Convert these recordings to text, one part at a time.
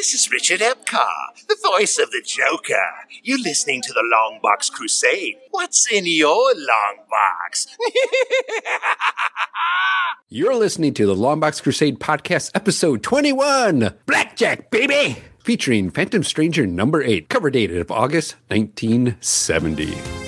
This is Richard Epcar, the voice of the Joker. You're listening to the Long Box Crusade. What's in your long box? You're listening to the Longbox Crusade Podcast, episode 21 Blackjack, baby! Featuring Phantom Stranger number 8, cover dated of August 1970.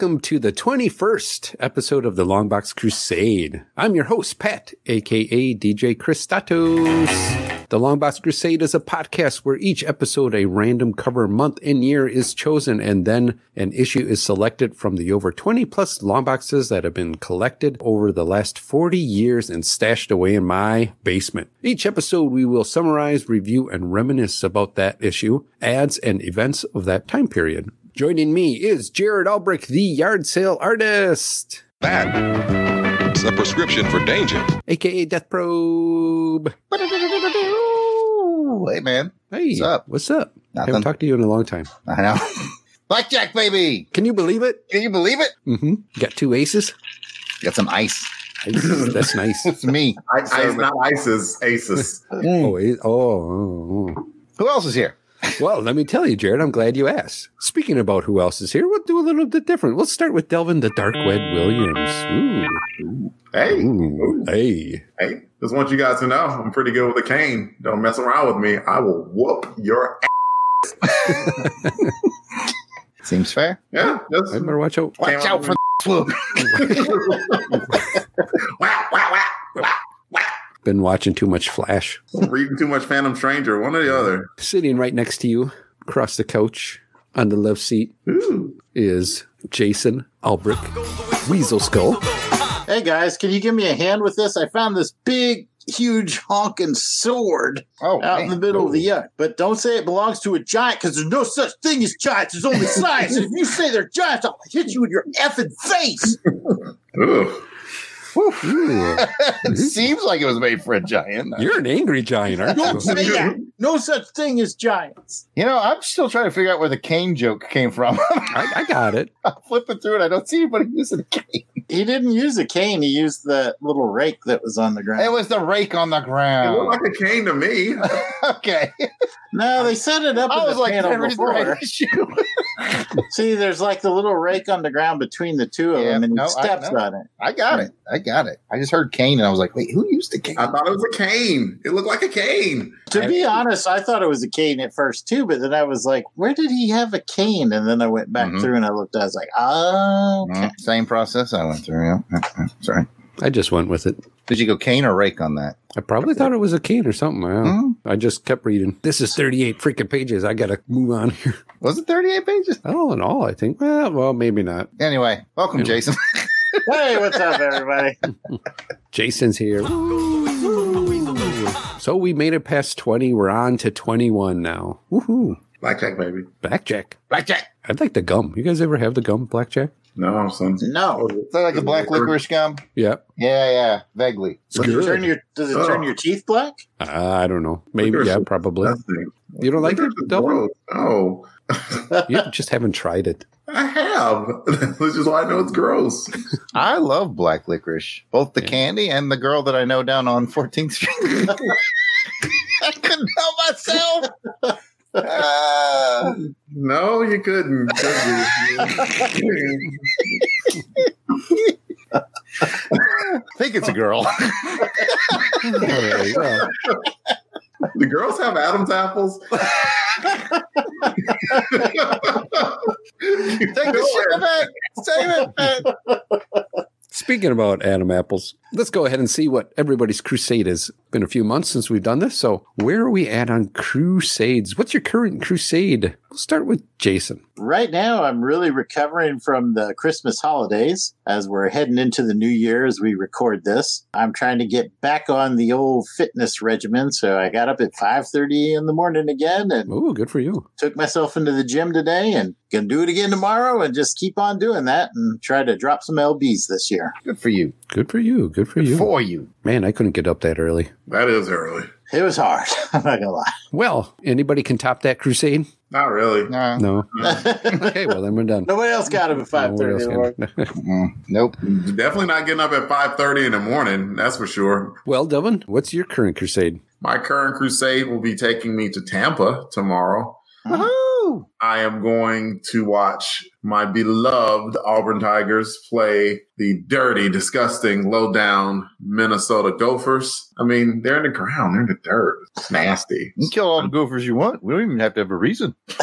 Welcome to the 21st episode of the Longbox Crusade. I'm your host, Pat, aka DJ Christatos. The Longbox Crusade is a podcast where each episode, a random cover month and year is chosen, and then an issue is selected from the over 20 plus longboxes that have been collected over the last 40 years and stashed away in my basement. Each episode, we will summarize, review, and reminisce about that issue, ads, and events of that time period. Joining me is Jared Albrecht, the yard sale artist, That it's a prescription for danger. aka Death Probe. Hey man, Hey, What's up? What's up? Nothing. Haven't talked to you in a long time. I know. Blackjack baby, Can you believe it? can you believe it? Mm-hmm. Got two aces. Got some ice. Nice. That's nice. It's me. I, I, not ASIS. Oh, oh, oh, oh. Who else is here? Well, let me tell you, Jared, I'm glad you asked. Speaking about who else is here, we'll do a little bit different. Let's start with Delvin the Dark Wed Williams. Hey, Ooh. Ooh. Hey. hey, just want you guys to know I'm pretty good with a cane. Don't mess around with me. I will whoop your ass. Seems fair. Yeah, just I better watch out. Watch out out for the swoop. wah, wah, wah, wah, wah. Been watching too much Flash. Reading too much Phantom Stranger, one or the other. Sitting right next to you, across the couch, on the left seat, Ooh. is Jason Albrecht, Weasel Skull. Hey guys, can you give me a hand with this? I found this big, huge honking sword Oh, out in the man. middle of the oh. yard. But don't say it belongs to a giant because there's no such thing as giants. There's only science. and if you say they're giants, I'll hit you in your effing face. Ooh. Ooh, it seems like it was made for a giant. you're an angry giant, aren't Don't you? say that. No such thing as giants. You know, I'm still trying to figure out where the cane joke came from. I, I got it. I'm flipping through it. I don't see anybody using a cane. He didn't use a cane. He used the little rake that was on the ground. It was the rake on the ground. It looked like a cane to me. okay. No, they set it up I in was the like, panel "Henry's the right before. See, there's like the little rake on the ground between the two of Yeah, them, and no, he I steps on it. I got it. I got it. I just heard cane and I was like, wait, who used the cane? I thought it was a cane. It looked like a cane. To be honest, I thought it was a cane at first too, but then I was like, "Where did he have a cane?" And then I went back Mhm. through and I looked. I was like, "Oh, okay." Mm, Same process I went through. Yeah. Yeah, yeah. Sorry. I just went with it. Did you go cane or rake on that? I probably thought it was a cane or something. I, don't know. Hmm? I just kept reading. This is 38 freaking pages. I got to move on here. Was it 38 pages? All in all, I think. Well, well, maybe not. Anyway, welcome, Yeah. Jason. Hey, what's up, everybody? Jason's here. So we made it past 20. We're on to 21 now. Woohoo. Blackjack, baby. Blackjack. Blackjack. I'd like the gum. You guys ever have the gum, Blackjack? No, son. No, Is that like a black licorice gum? Yeah. Yeah, yeah, vaguely. It's does it, turn your, does it turn Oh. your teeth black? Uh, I don't know. Maybe, Licorice yeah, probably. disgusting. You don't like it, Licorice is Delvin? gross. No. You just haven't tried it. I have. Which is why I know it's gross. I love black licorice, both the Yeah. candy and the girl that I know down on 14th Street. I couldn't help myself. Ah. No, you couldn't. could you? I think it's a girl. All right, well, Do girls have Adam's apples? Take the shit back. Save it. man. Speaking about Adam Apples, let's go ahead and see what everybody's crusade is. Been a few months since we've done this, so where are we at on crusades? What's your current crusade? We'll start with Jason. Right now, I'm really recovering from the Christmas holidays as we're heading into the new year as we record this. I'm trying to get back on the old fitness regimen, so I got up at 5:30 in the morning again and Oh, good for you. took myself into the gym today and gonna do it again tomorrow and just keep on doing that and try to drop some lbs this year Good for you. Good for you. Good for you. For you. Man, I couldn't get up that early. That is early. it was hard i'm not gonna lie Well, anybody can top that crusade? Not really. Nah. No. okay, well then we're done. nobody else got him at Nobody 5.30 else in the morning. Mm, nope. Definitely not getting up at 5.30 in the morning. That's for sure. well, Devin, what's your current crusade? My current crusade will be taking me to Tampa tomorrow. Woohoo! I am going to watch my beloved Auburn Tigers play the dirty, disgusting, low down Minnesota Gophers. I mean, they're in the ground, they're in the dirt. It's nasty. You can kill all the gophers you want. We don't even have to have a reason.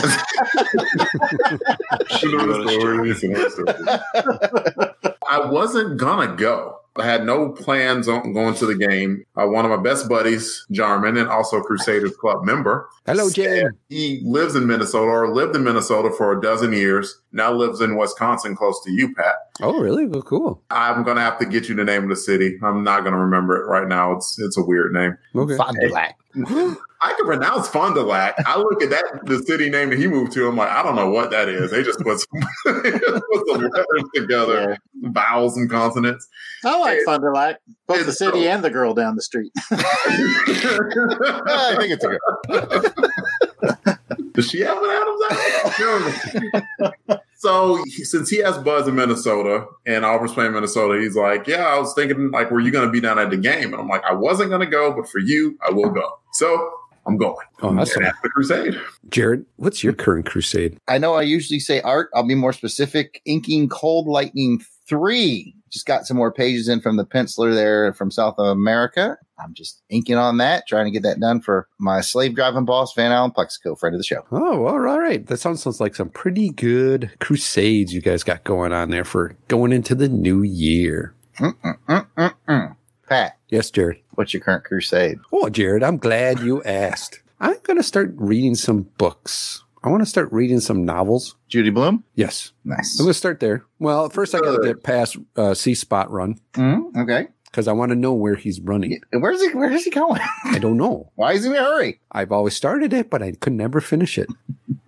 I wasn't gonna go. I had no plans on going to the game. Uh, one of my best buddies, Jarman, and also Crusaders Club member, Hello, Jim. he lives in Minnesota or lived in Minnesota for a dozen years. Now lives in Wisconsin, close to you, Pat. Oh, really? Well, cool. I'm gonna have to get you the name of the city. I'm not gonna remember it right now. It's it's a weird name. Okay. Fond du Lac. I can pronounce Fond du Lac. I look at that the city name that he moved to. I'm like, I don't know what that is. They just put some, put some letters together, vowels and consonants. i like fun to like both the city so- and the girl down the street I think it's a good. Does she have an Adams apple? so since he has Buzz in Minnesota and Auburn's playing Minnesota, he's like, "Yeah, I was thinking like, were you going to be down at the game?" And I'm like, "I wasn't going to go, but for you, I will go." So I'm going. Oh, awesome. And that's the Crusade. Jared, what's your current crusade? I know I usually say art. I'll be more specific. Inking Cold Lightning 3. Just got some more pages in from the penciler there from South America. I'm just inking on that, trying to get that done for my slave driving boss, Van Allen Plexico, friend of the show. Oh, well, all right. That sounds, sounds like some pretty good crusades you guys got going on there for going into the new year. Mm-mm-mm-mm-mm. Pat, Yes, Jared. What's your current crusade? Oh, Jared, I'm glad you asked. I'm going to start reading some books. I want to start reading some novels. Judy Blume? Yes. Nice. I'm going to start there. Well, first I got to get past uh, See Spot Run Mm, okay. because I want to know where he's running. Where's he? Where is he going? I don't know. Why is he in a hurry? I've always started it, but I could never finish it.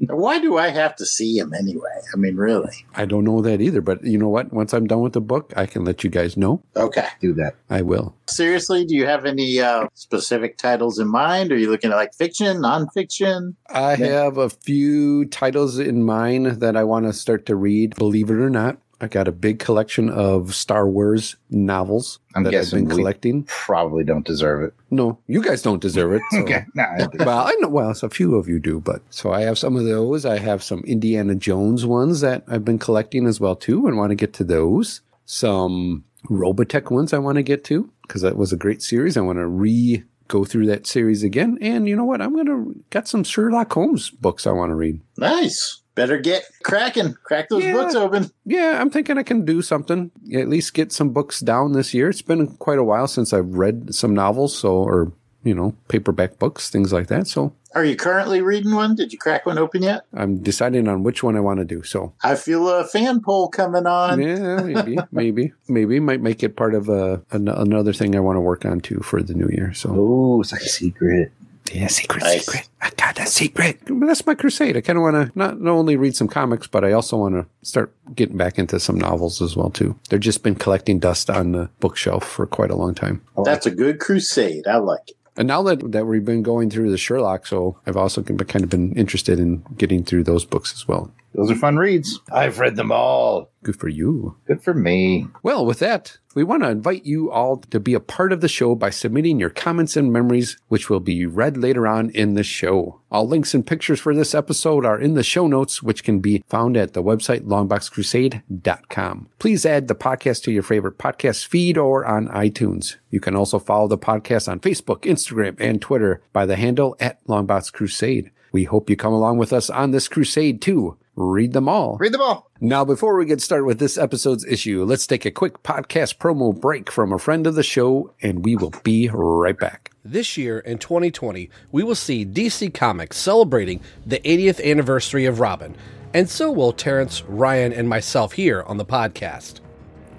Why do i have to see him anyway i mean really I don't know that either. But you know what? Once I'm done with the book, I can let you guys know. okay Do that. I will. seriously do you have any uh, specific titles in mind are you looking at like fiction nonfiction I Yeah. have a few titles in mind that I want to start to read. Believe it or not, I got a big collection of Star Wars novels I'm that I've guessing been we- collecting. Probably don't deserve it. No, you guys don't deserve it. so- Okay. Nah, I well, I know. Well, a few of you do, but so I have some of those. I have some Indiana Jones ones that I've been collecting as well too, and want to get to those. Some Robotech ones I want to get to because that was a great series. I want to re go through that series again. And you know what? I'm gonna got some Sherlock Holmes books I want to read. nice better get cracking crack those Yeah. books open Yeah, I'm thinking I can do something. At least get some books down this year. It's been quite a while since I've read some novels, so or you know paperback books, things like that. So are you currently reading one did you crack one open yet I'm deciding on which one I want to do. So i feel a fan poll coming on yeah, maybe, maybe, maybe might make it part of a, an, another thing I want to work on too for the new year. So Oh, it's like a secret. Yeah, secret, Nice. secret. I got a secret. That's my crusade. I kind of want to not, not only read some comics, but I also want to start getting back into some novels as well too. They've just been collecting dust on the bookshelf for quite a long time. that's a good crusade i like it And now that, that we've been going through the Sherlock, so I've also been kind of been interested in getting through those books as well. Those are fun reads. I've read them all. Good for you. Good for me. Well, with that, we want to invite you all to be a part of the show by submitting your comments and memories, which will be read later on in the show. All links and pictures for this episode are in the show notes, which can be found at the website longboxcrusade.com. Please add the podcast to your favorite podcast feed or on iTunes. You can also follow the podcast on Facebook, Instagram, and Twitter by the handle at Longbox Crusade. We hope you come along with us on this crusade too. Read them all. Read them all. Now, before we get started with this episode's issue, let's take a quick podcast promo break from a friend of the show, and we will be right back. This year in 2020, we will see DC Comics celebrating the 80th anniversary of Robin, and so will Terrence, Ryan, and myself here on the podcast.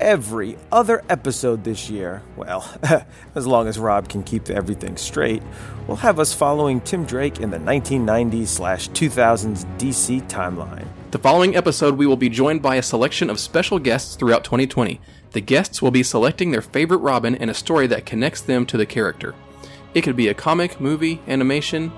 Every other episode this year, well, as long as Rob can keep everything straight, will have us following Tim Drake in the 1990s slash 2000s DC timeline. The following episode, we will be joined by a selection of special guests throughout 2020. The guests will be selecting their favorite Robin and a story that connects them to the character. It could be a comic, movie, animation.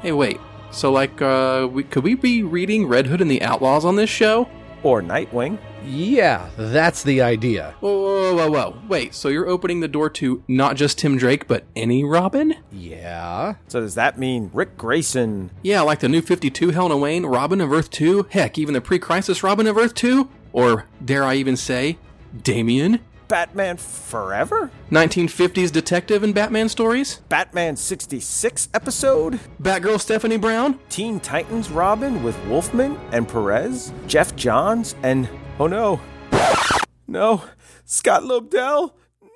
Hey, wait. So, like, uh, we, could we be reading Red Hood and the Outlaws on this show? Or Nightwing. Yeah, that's the idea. Whoa, whoa, whoa, whoa. Wait, so you're opening the door to not just Tim Drake, but any Robin? Yeah. So does that mean Dick Grayson? Yeah, like the new 52 Helena Wayne, Robin of Earth 2, heck, even the pre crisis Robin of Earth 2? Or, dare I even say, Damian? Batman Forever? 1950s detective and Batman stories? Batman 66 episode? Batgirl Stephanie Brown? Teen Titans Robin with Wolfman and Perez? Geoff Johns and, oh no, no, Scott Lobdell?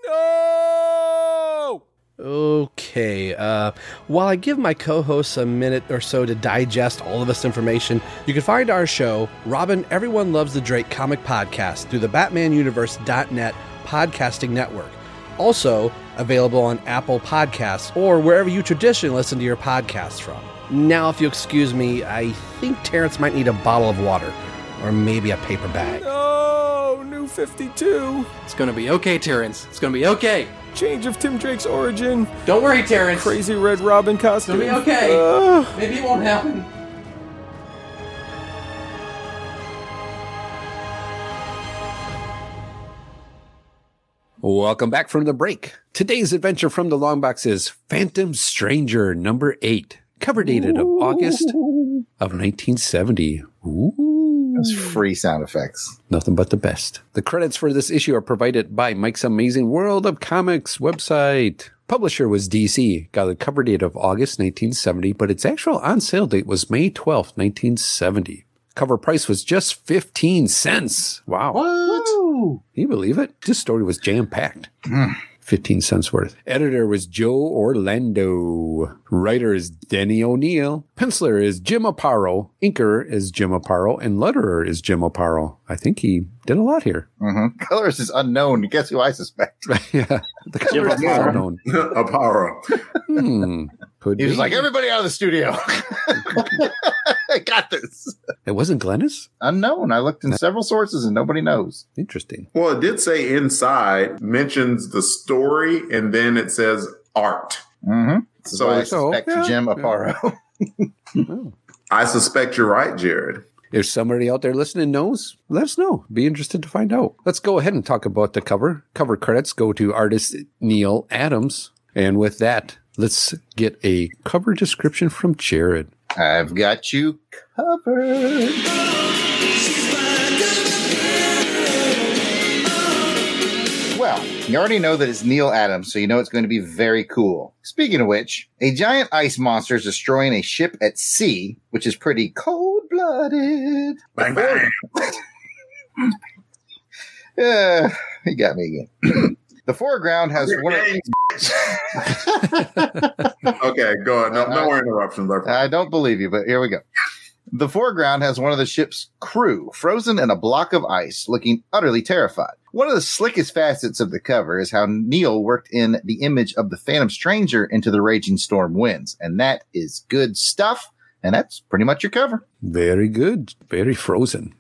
No! Okay, uh, while I give my co hosts a minute or so to digest all of this information, you can find our show, Robin Everyone Loves the Drake Comic Podcast, through the BatmanUniverse.net podcasting network. Also available on Apple Podcasts or wherever you traditionally listen to your podcasts from. Now, if you excuse me, I think Terrence might need a bottle of water or maybe a paper bag. No, New 52. It's gonna be okay, Terrence. It's gonna be okay. Change of Tim Drake's origin. Don't worry, Terrence. Crazy Red Robin costume. It'll be okay. Ugh. Maybe it won't happen. Welcome back from the break. Today's adventure from the long box is Phantom Stranger number eight, cover dated of August of 1970. Ooh. Those hmm. free sound effects. Nothing but the best. The credits for this issue are provided by Mike's Amazing World of Comics website. Publisher was DC, got a cover date of August 1970, but its actual on sale date was May 12th, 1970. Cover price was just 15 cents. Wow. What? Can you believe it? This story was jam packed. Hmm. 15 cents worth. Editor was Joe Orlando. Writer is Denny O'Neil. Penciler is Jim Aparo. Inker is Jim Aparo. And letterer is Jim Aparo. I think he did a lot here. hmm Colorist is unknown. Guess who I suspect? yeah. The Jim colorist is unknown. Aparo. Hmm. Could He was like, everybody out of the studio. I got this. it wasn't Glennis? Unknown. I looked in several sources and nobody knows. Interesting. Well, it did say inside mentions the story and then it says art. Mm-hmm. So So I so, suspect yeah, Jim yeah. I suspect you're right, Jared. If somebody out there listening knows, let us know. Be interested to find out. Let's go ahead and talk about the cover. Cover credits go to artist Neal Adams. And with that, let's get a cover description from Jared. I've got you covered. Well, you already know that it's Neal Adams, so you know it's going to be very cool. Speaking of which, a giant ice monster is destroying a ship at sea, which is pretty cold blooded. Bang, bang. Yeah, he got me again. the foreground has one. Of, okay, go ahead. No, no uh, more interruptions. I I don't believe you, but here we go. The foreground has one of the ship's crew frozen in a block of ice, looking utterly terrified. One of the slickest facets of the cover is how Neal worked in the image of the Phantom Stranger into the raging storm winds, and that is good stuff. And that's pretty much your cover. Very good. Very frozen.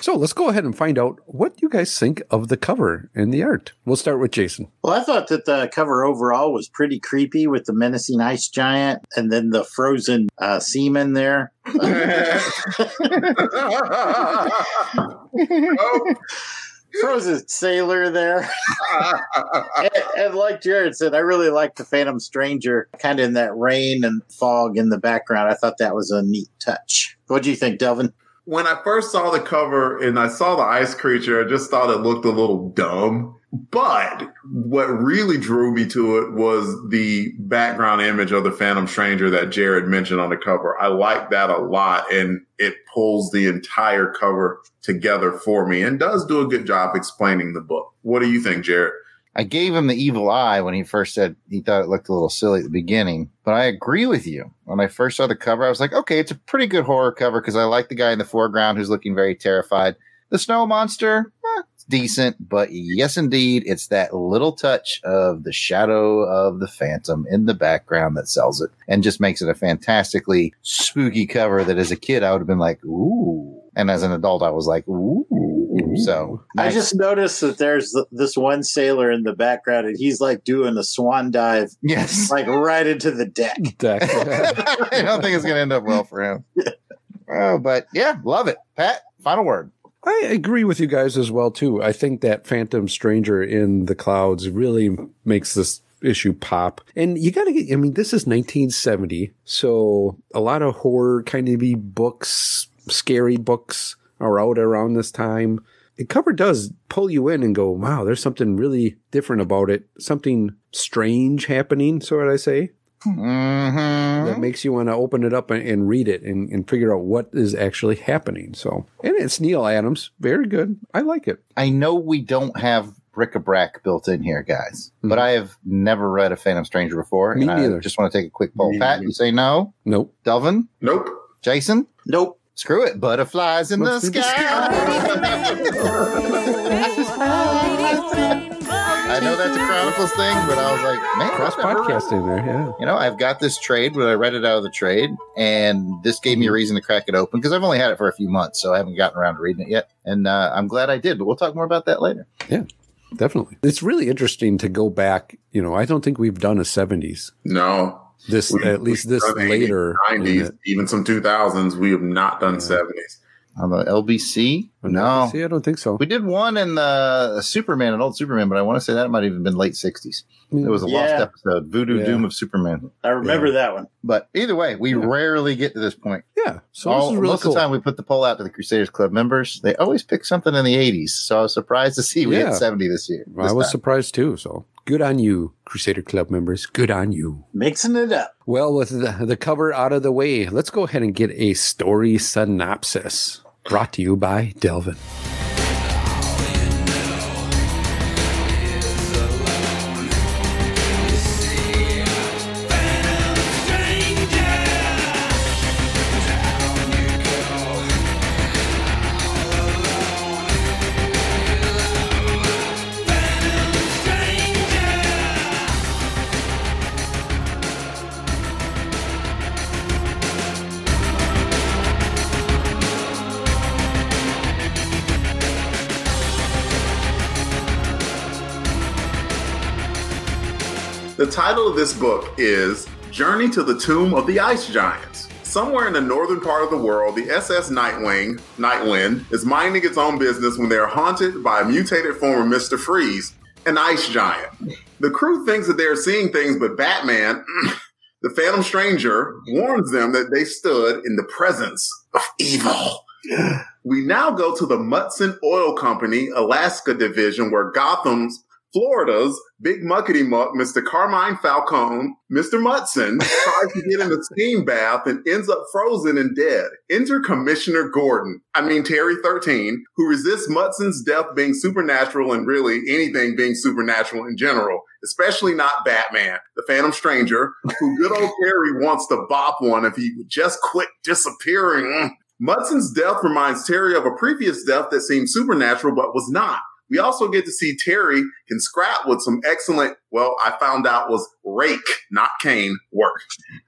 So let's go ahead and find out what you guys think of the cover and the art. We'll start with Jason. Well, I thought that the cover overall was pretty creepy with the menacing ice giant and then the frozen uh, seaman there. oh, frozen sailor there. and, and like Jared said, I really liked the Phantom Stranger kind of in that rain and fog in the background. I thought that was a neat touch. What do you think, Delvin? When I first saw the cover and I saw the ice creature, I just thought it looked a little dumb. But what really drew me to it was the background image of the Phantom Stranger that Jared mentioned on the cover. I like that a lot and it pulls the entire cover together for me and does do a good job explaining the book. What do you think, Jared? I gave him the evil eye when he first said he thought it looked a little silly at the beginning, but I agree with you. When I first saw the cover, I was like, okay, it's a pretty good horror cover because I like the guy in the foreground who's looking very terrified. The snow monster, eh, it's decent, but yes, indeed, it's that little touch of the shadow of the phantom in the background that sells it and just makes it a fantastically spooky cover that as a kid, I would have been like, ooh. And as an adult, I was like, ooh. So I just noticed that there's this one sailor in the background, and he's like doing a swan dive, yes. like right into the deck. Deck. I don't think it's going to end up well for him. Oh, but yeah, love it. Pat, final word. I agree with you guys as well too. I think that Phantom Stranger in the clouds really makes this issue pop. And you got to get I mean this is 1970, so a lot of horror kind of books, scary books are out around this time. The cover does pull you in and go, "Wow, there's something really different about it. Something strange happening." So would I say Mm-hmm. that makes you want to open it up and, and read it and, and figure out what is actually happening. So, and it's Neal Adams, very good. I like it. I know we don't have bric-a-brac built in here, guys, Mhm. but I have never read a Phantom Stranger before. Me and I neither. just want to take a quick poll. Me Pat, neither. you say no? Nope. Delvin? Nope. Jason? Nope. Screw it. Butterflies in the What's the sky. I know that's a Chronicles thing, but I was like, man, Cross I've podcasting there, yeah. You know, I've got this trade, but I read it out of the trade, and this gave me a reason to crack it open because I've only had it for a few months, so I haven't gotten around to reading it yet. And uh, I'm glad I did, but we'll talk more about that later. Yeah, definitely. It's really interesting to go back. You know, I don't think we've done a 70s. No. This, We- at least this done 80s, later. 90s, it. even some 2000s. We have not done Yeah. 70s. On the LBC? No. See, I don't think so. We did one in the Superman, an old Superman, but I want to say that might have even been late 60s. It was a lost episode, Voodoo Yeah. Doom of Superman. I remember that one. But either way, we Yeah. rarely get to this point. Yeah. So All, this is really most cool. of the time, we put the poll out to the Crusaders Club members. They always pick something in the 80s. So I was surprised to see we Yeah. hit 70 this year. I was time. surprised too. So good on you, Crusader Club members. Good on you. Mixing it up. Well, with the, the cover out of the way, let's go ahead and get a story synopsis brought to you by Delvin. Title of this book is Journey to the Tomb of the Ice Giants. Somewhere in the northern part of the world, the SS Nightwing, Nightwind, is minding its own business when they are haunted by a mutated form of Mr. Freeze, an ice giant. The crew thinks that they are seeing things, but Batman, the Phantom Stranger, warns them that they stood in the presence of evil. We now go to the Mutson Oil Company, Alaska division, where Gotham's Florida's big muckety muck, Mr. Carmine Falcone, Mr. Mutson, tries to get in a steam bath and ends up frozen and dead. Enter Commissioner Gordon, I mean Terry 13, who resists Mutson's death being supernatural and really anything being supernatural in general, especially not Batman, the Phantom Stranger, who good old Terry wants to bop one if he would just quit disappearing. Mutson's death reminds Terry of a previous death that seemed supernatural but was not. We also get to see Terry can scrap with some excellent, well, I found out was rake, not cane work.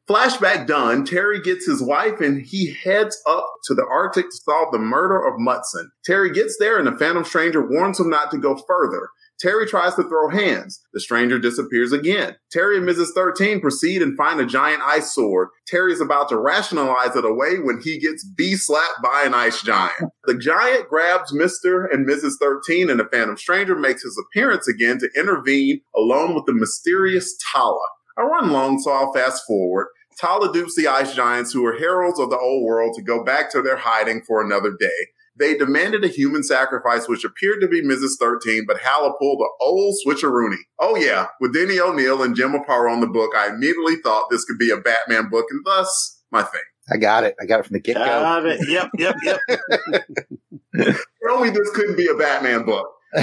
Flashback done, Terry gets his wife and he heads up to the Arctic to solve the murder of Mutson. Terry gets there and the Phantom Stranger warns him not to go further. Terry tries to throw hands. The stranger disappears again. Terry and Mrs. 13 proceed and find a giant ice sword. Terry is about to rationalize it away when he gets bee slapped by an ice giant. The giant grabs Mr. and Mrs. 13 and the Phantom Stranger makes his appearance again to intervene along with the mysterious Tala. I run long, so I'll fast forward. Tala dupes the ice giants who are heralds of the old world to go back to their hiding for another day. They demanded a human sacrifice, which appeared to be Mrs. 13, but Halla pulled the old switcheroony. Oh yeah, with Denny O'Neil and Jim Aparo on the book, I immediately thought this could be a Batman book, and thus my thing. I got it. I got it from the get go. Got it. Yep, yep, yep. Tell me this couldn't be a Batman book.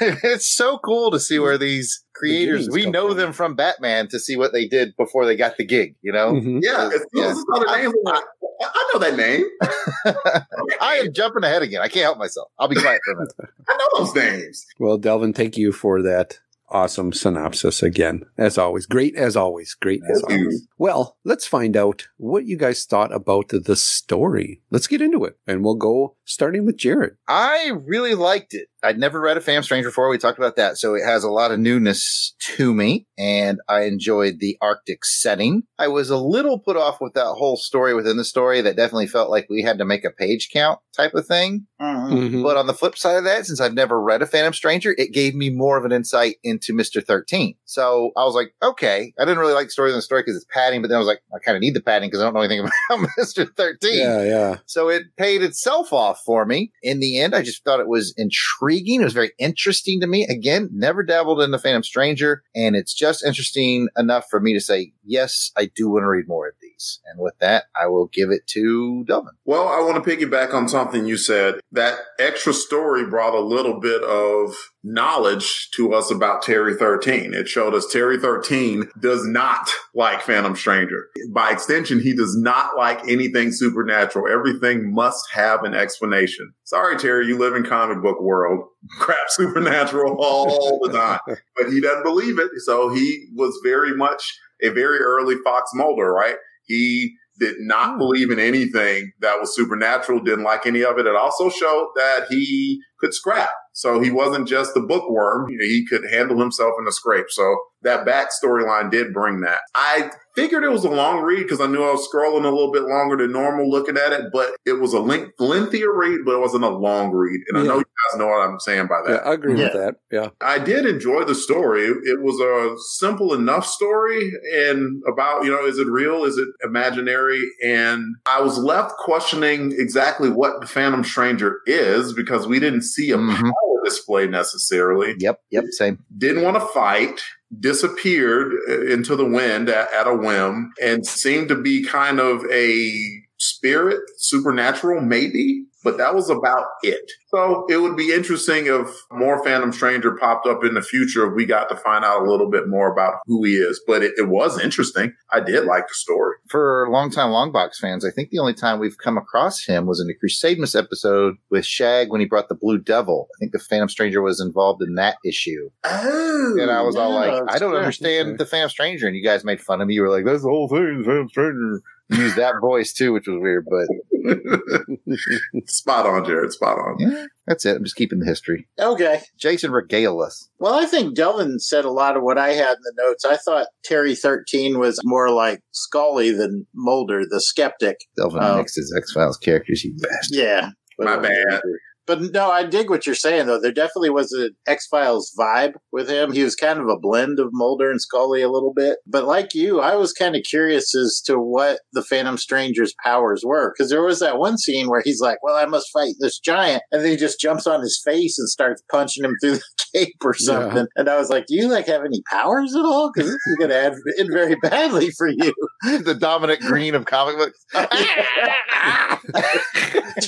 it's so cool to see where these creators Beginnings we know from. them from Batman to see what they did before they got the gig. You know, Mhm. Yeah, as Yeah. as I saw the name, I'm I I know that name. I am jumping ahead again. I can't help myself. I'll be quiet for a minute. I know those names. Well, Delvin, thank you for that awesome synopsis again. As always, great as always, great as Thank you. always. Well, let's find out what you guys thought about the, the story. Let's get into it, and we'll go starting with Jared. I really liked it. I'd never read a Fam Stranger before. We talked about that. So it has a lot of newness to me and I enjoyed the Arctic setting. I was a little put off with that whole story within the story that definitely felt like we had to make a page count type of thing. Mhm. But on the flip side of that, since I've never read a Phantom Stranger, it gave me more of an insight into Mr. 13. So I was like, okay, I didn't really like the story in the story because it's padding, but then I was like, I kind of need the padding because I don't know anything about Mr. 13. Yeah, yeah. So it paid itself off for me. In the end, I just thought it was intriguing. It was very interesting to me. Again, never dabbled in the Phantom Stranger, and it's just interesting enough for me to say, yes, I do want to read more of these. And with that, I will give it to Delvin. Well, I want to piggyback on something you said. That extra story brought a little bit of knowledge to us about Terry 13. It showed us Terry 13 does not like Phantom Stranger. By extension, he does not like anything supernatural. Everything must have an explanation. Sorry, Terry, you live in comic book world. Crap supernatural all the time. But he doesn't believe it. So he was very much a very early Fox Mulder, right? He did not hmm. believe in anything that was supernatural, didn't like any of it. It also showed that he could scrap. So he wasn't just the bookworm. You know, he could handle himself in a scrape. So that back storyline did bring that. I figured it was a long read because I knew I was scrolling a little bit longer than normal looking at it, but it was a length, lengthier read, but it wasn't a long read. And I know you guys know what I'm saying by Yeah, that. I agree with that. Yeah. I did enjoy the story. It was a simple enough story and about, you know, is it real? Is it imaginary? And I was left questioning exactly what the Phantom Stranger is because we didn't see a Mhm. power display necessarily. Yep, yep, same. Didn't want to fight, disappeared uh, into the wind at, at a whim, and seemed to be kind of a spirit, supernatural, maybe. But that was about it. So it would be interesting if more Phantom Stranger popped up in the future. If we got to find out a little bit more about who he is. But it, it was interesting. I did like the story. For longtime Longbox fans, I think the only time we've come across him was in the Crusademus episode with Shag when he brought the Blue Devil. I think the Phantom Stranger was involved in that issue. Oh, And I was all like, I don't understand the Phantom Stranger. And you guys made fun of me. You were like, that's the whole thing, the Phantom Stranger. You used that voice too, which was weird, but spot on, Jared. Spot on. yeah, that's it. I'm just keeping the history. Okay. Jason, regale us. Well, I think Delvin said a lot of what I had in the notes. I thought Terry 13 was more like Scully than Mulder, the skeptic. Delvin Oh. mixed his X Files characters, you bastard. Yeah. My bad. But no, I dig what you're saying, though. There definitely was an X Files vibe with him. He was kind of a blend of Mulder and Scully a little bit. But like you, I was kind of curious as to what the Phantom Stranger's powers were. Because there was that one scene where he's like, Well, I must fight this giant. And then he just jumps on his face and starts punching him through the cape or something. And I was like, Do you like have any powers at all? Because this is going to end very badly for you. the Dominic Green of comic books.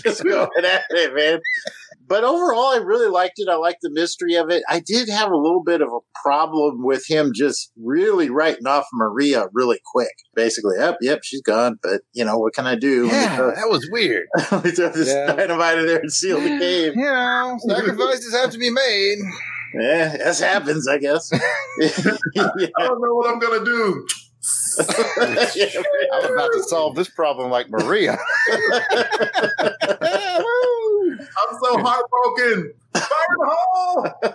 just going at it, man. But overall, I really liked it. I liked the mystery of it. I did have a little bit of a problem with him just really writing off Maria really quick. Basically, yep, yep, she's gone. But you know, what can I do? yeah, that was weird. we throw this Yeah. dynamite in there and seal the cave. You know, sacrifices have to be made. Yeah, this happens, I guess. I don't know what I'm gonna do. Yeah, I'm about to solve this problem like Maria. I'm so heartbroken. Fire in the hole.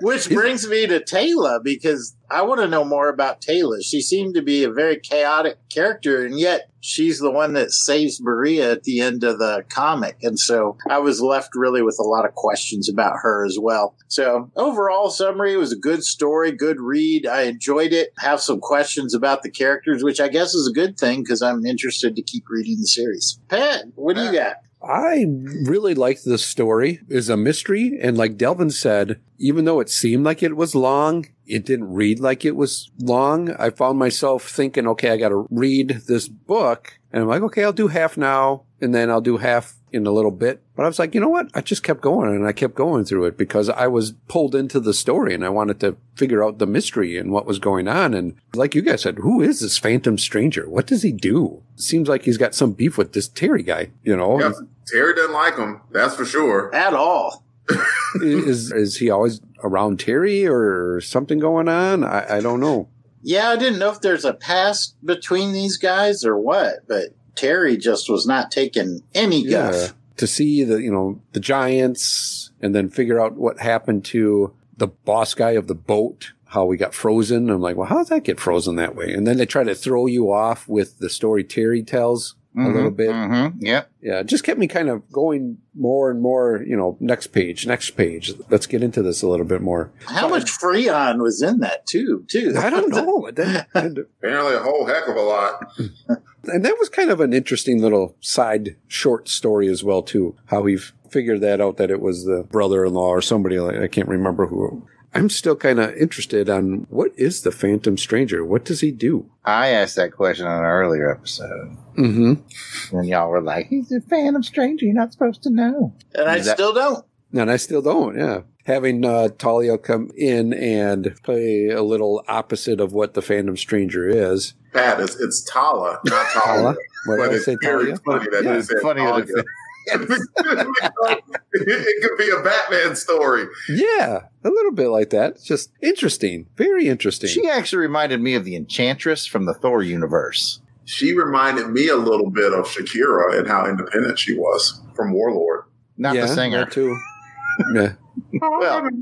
Which brings me to Taylor because I want to know more about Taylor. She seemed to be a very chaotic character, and yet she's the one that saves Maria at the end of the comic. And so I was left really with a lot of questions about her as well. So, overall summary was a good story, good read. I enjoyed it. Have some questions about the characters, which I guess is a good thing because I'm interested to keep reading the series. Pat, what do you got? I really liked the story. It's a mystery. And like Delvin said, even though it seemed like it was long, it didn't read like it was long. I found myself thinking, okay, I got to read this book. And I'm like, okay, I'll do half now. And then I'll do half in a little bit. But I was like, you know what? I just kept going and I kept going through it because I was pulled into the story and I wanted to figure out the mystery and what was going on. And like you guys said, who is this phantom stranger? What does he do? seems like he's got some beef with this Terry guy, you know? Yep. Terry doesn't like him, that's for sure. At all. is, is he always around Terry or something going on? I, I don't know. Yeah, I didn't know if there's a past between these guys or what, but Terry just was not taking any guff. To see the, you know, the giants and then figure out what happened to the boss guy of the boat, how we got frozen. I'm like, well, how did that get frozen that way? And then they try to throw you off with the story Terry tells a little bit. Mm-hmm. Yep. Yeah, it just kept me kind of going more and more, you know, next page, next page. Let's get into this a little bit more. How much Freon was in that tube, Too. I don't know. It didn't- Apparently, a whole heck of a lot. And that was kind of an interesting little side short story as well, too. How he figured that out that it was the brother-in-law or somebody like I can't remember who. I'm still kind of interested on what is the Phantom Stranger? What does he do? I asked that question on an earlier episode. Mm-hmm. And y'all were like, he's a phantom stranger. You're not supposed to know. And I that- still don't. And I still don't. Yeah, having uh, Talia come in and play a little opposite of what the Phantom Stranger is. Pat, it's, it's Tala, not Tala. Tala? What did But I it's say, Talia? funny that Yeah, it's said funny that Talia. it- it could be a Batman story. Yeah, a little bit like that. It's just interesting, very interesting. She actually reminded me of the Enchantress from the Thor universe. She reminded me a little bit of Shakira and how independent she was from Warlord. Not yeah, the singer. that too. Yeah. Well,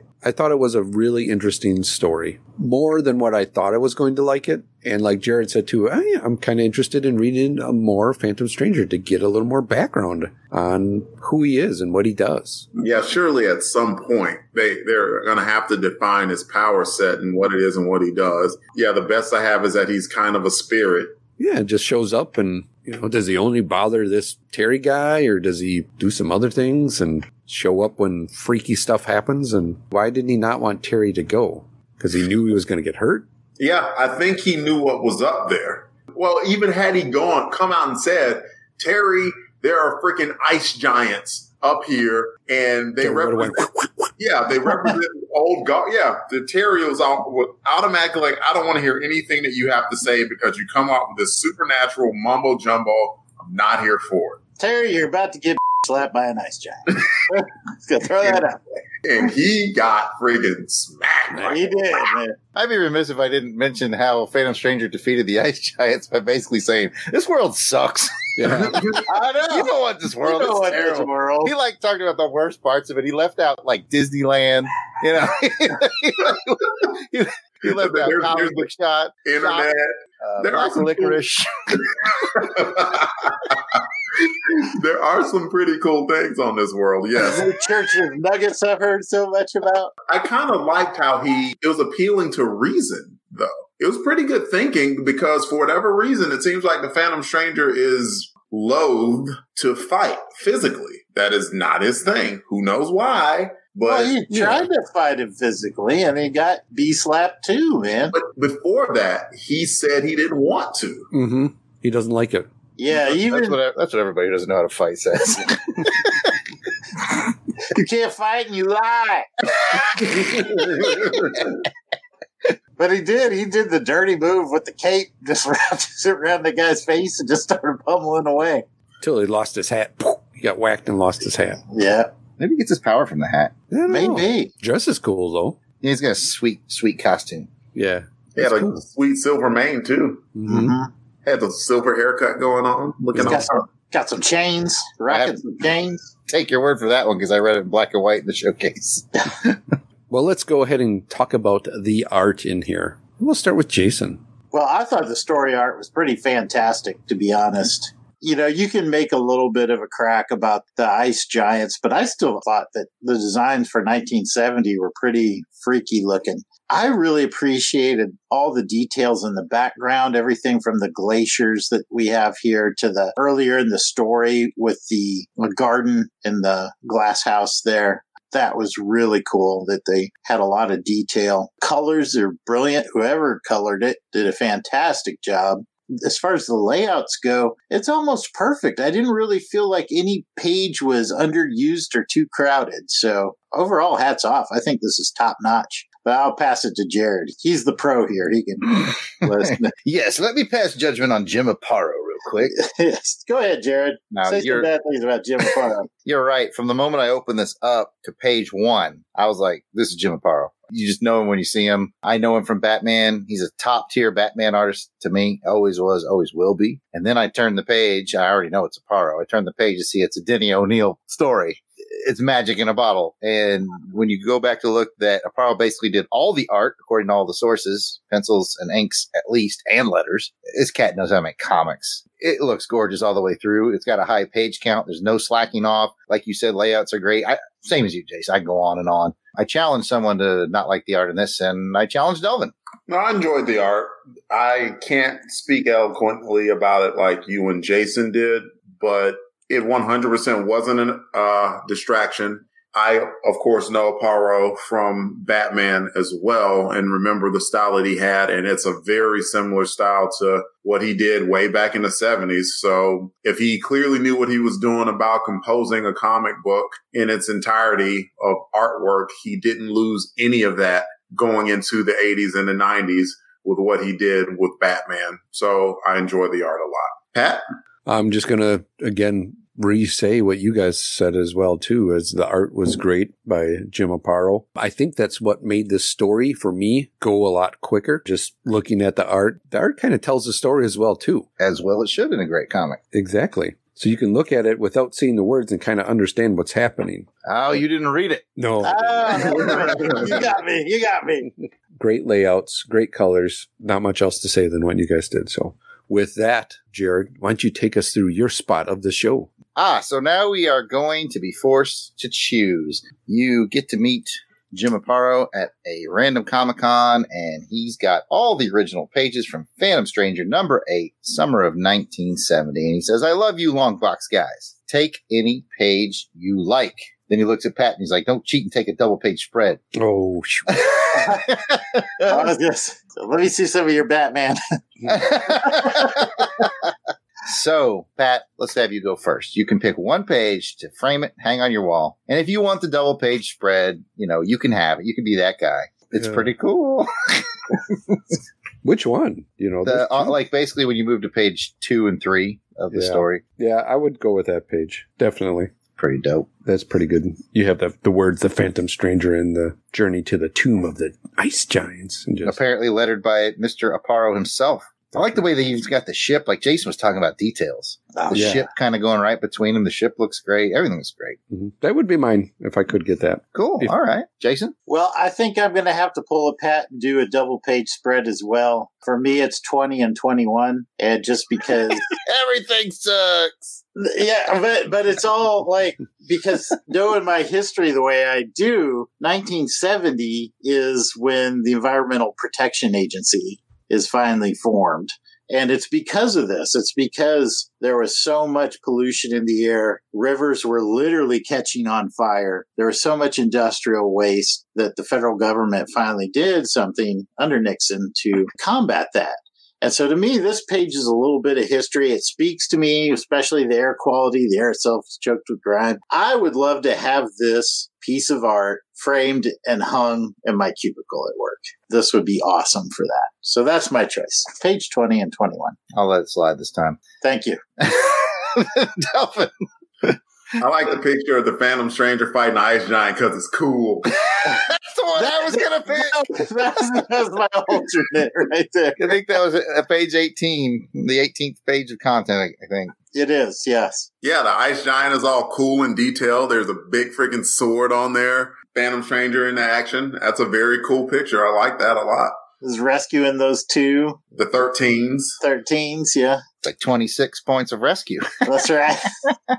I thought it was a really interesting story, more than what I thought I was going to like it. And like Jared said too, oh, I, I'm kind of interested in reading a more Phantom Stranger to get a little more background on who he is and what he does. Yeah, surely at some point they they're gonna have to define his power set and what it is and what he does. Yeah, the best I have is that he's kind of a spirit. Yeah, just shows up and, you know, does he only bother this Terry guy or does he do some other things and show up when freaky stuff happens? And why didn't he not want Terry to go? Because he knew he was going to get hurt? Yeah, I think he knew what was up there. Well, even had he gone, come out and said, Terry, there are freaking ice giants up here, and they represent. yeah, they represent old God. Yeah, the Terry was all, would automatically like, I don't want to hear anything that you have to say because you come up with this supernatural mumbo jumbo. I'm not here for it. Terry, you're about to get slapped by an ice giant. Just gonna throw that out. And he got friggin' smacked. there. He did, man. I'd be remiss if I didn't mention how Phantom Stranger defeated the Ice Giants by basically saying, "This world sucks." yeah. I know. you know what this You world know is what this world. He like talked about the worst parts of it. He left out like Disneyland. You know, he, he left out There's- comic there's book shot, Internet. uh, There are black some licorice. There are some pretty cool things on this world, yes. The Church of Nuggets I've heard so much about. I kind of liked how he it was appealing to reason, though. It was pretty good thinking because for whatever reason, it seems like the Phantom Stranger is loath to fight physically. That is not his thing. Who knows why? But well, he yeah. tried to fight him physically, and he got B slapped too, man. but before that, he said he didn't want to. Mm-hmm. He doesn't like it. Yeah, that's even what that's what everybody who doesn't know how to fight says. you can't fight and you lie. But he did. He did the dirty move with the cape, just wrapped it around the guy's face and just started pummeling away. Till he lost his hat. He got whacked and lost his hat. Yeah, Maybe he gets his power from the hat. I don't know. maybe. Dress is cool though. Yeah, he's got a sweet, sweet costume. Yeah. He had That's a cool. sweet silver mane too. Mhm. Mhm. Had the silver haircut going on, looking He's all got some, got some chains, rocking some chains. Take your word for that one because I read it in black and white in the showcase. Well, let's go ahead and talk about the art in here. We'll start with Jason. Well, I thought the story art was pretty fantastic, to be honest. you know, you can make a little bit of a crack about the ice giants, but I still thought that the designs for 1970 were pretty freaky looking. I really appreciated all the details in the background, everything from the glaciers that we have here to the earlier in the story with the garden in the glass house there. That was really cool that they had a lot of detail. Colors are brilliant. Whoever colored it did a fantastic job as far as the layouts go, it's almost perfect. I didn't really feel like any page was underused or too crowded. So overall, hats off. I think this is top notch. But I'll pass it to Jared. He's the pro here. He can listen. yes, let me pass judgment on Jim Aparo real quick. yes, go ahead, Jared. Now, Say some you're- bad things about Jim Aparo. You're right. From the moment I opened this up to page one, I was like, this is Jim Aparo. You just know him when you see him. I know him from Batman. He's a top tier Batman artist to me. Always was, always will be. And then I turn the page. I already know it's Aparo. I turn the page to see it's a Denny O'Neil story. It's magic in a bottle. And when you go back to look, that Aparo basically did all the art according to all the sources, pencils and inks at least, and letters. This cat knows how to make comics. It looks gorgeous all the way through. It's got a high page count. There's no slacking off. Like you said, layouts are great. I, same as you, Jason. I can go on and on. I challenge someone to not like the art in this, and I challenge Delvin. No, I enjoyed the art. I can't speak eloquently about it like you and Jason did, but it 100% wasn't a uh, distraction. I, of course, know Paro from Batman as well and remember the style that he had. And it's a very similar style to what he did way back in the 70s. So if he clearly knew what he was doing about composing a comic book in its entirety of artwork, he didn't lose any of that going into the 80s and the 90s with what he did with Batman. So I enjoy the art a lot. Pat? I'm just going to, again, re-say what you guys said as well too as the art was great by jim aparo. I think that's what made this story for me go a lot quicker. Just looking at the art the art kind of tells the story as well too. As well, it should in a great comic. exactly. So you can look at it without seeing the words and kind of understand what's happening. Oh, you didn't read it. no. Ah, you got me. You got me. great layouts great colors. Not much else to say than what you guys did so with that jared why don't you take us through your spot of the show Ah, so now we are going to be forced to choose. You get to meet Jim Aparo at a random Comic Con, and he's got all the original pages from Phantom Stranger number eight, summer of 1970. And he says, I love you, long box guys. Take any page you like. Then he looks at Pat and he's like, Don't cheat and take a double page spread. oh shoot. Just, let me see some of your Batman. so, Pat, let's have you go first. You can pick one page to frame it, hang on your wall. And if you want the double page spread, you know, you can have it. You can be that guy. It's Yeah. pretty cool. which one you know The, uh, like basically when you move to page two and three of the Yeah. story, Yeah, I would go with that page. Definitely. Pretty dope. That's pretty good. You have the, the words, the Phantom Stranger and the journey to the tomb of the ice giants. And just, Apparently lettered by Mr. Aparo himself. I like the way that he's got the ship. Like Jason was talking about details. Oh, The yeah. ship kind of going right between them. The ship looks great. Everything's looks great. Mhm. that would be mine if I could get that. Cool. If- All right. Jason? Well, I think I'm going to have to pull a pat and do a double page spread as well. For me, it's 20 and 21. And just because, Everything sucks. yeah, but, but it's all like, because knowing my history the way I do, 1970 is when the Environmental Protection Agency is finally formed. And it's because of this. It's because there was so much pollution in the air. Rivers were literally catching on fire. There was so much industrial waste that the federal government finally did something under Nixon to combat that. And so to me, this page is a little bit of history. It speaks to me, especially the air quality. The air itself is choked with grime. I would love to have this piece of art framed and hung in my cubicle at work. This would be awesome for that. So that's my choice. Page 20 and 21. I'll let it slide this time. Thank you. Delvin. I like the picture of the Phantom Stranger fighting the Ice Giant because it's cool. That's the one I was going to pick. that's, that's my alternate right there. I think that was at page 18, the 18th page of content, I think. It is, yes. Yeah, the Ice Giant is all cool and detailed. There's a big freaking sword on there. Phantom Stranger in action. That's a very cool picture. I like that a lot. Is rescuing those two The 13s. 13s, yeah. It's like 26 points of rescue That's right.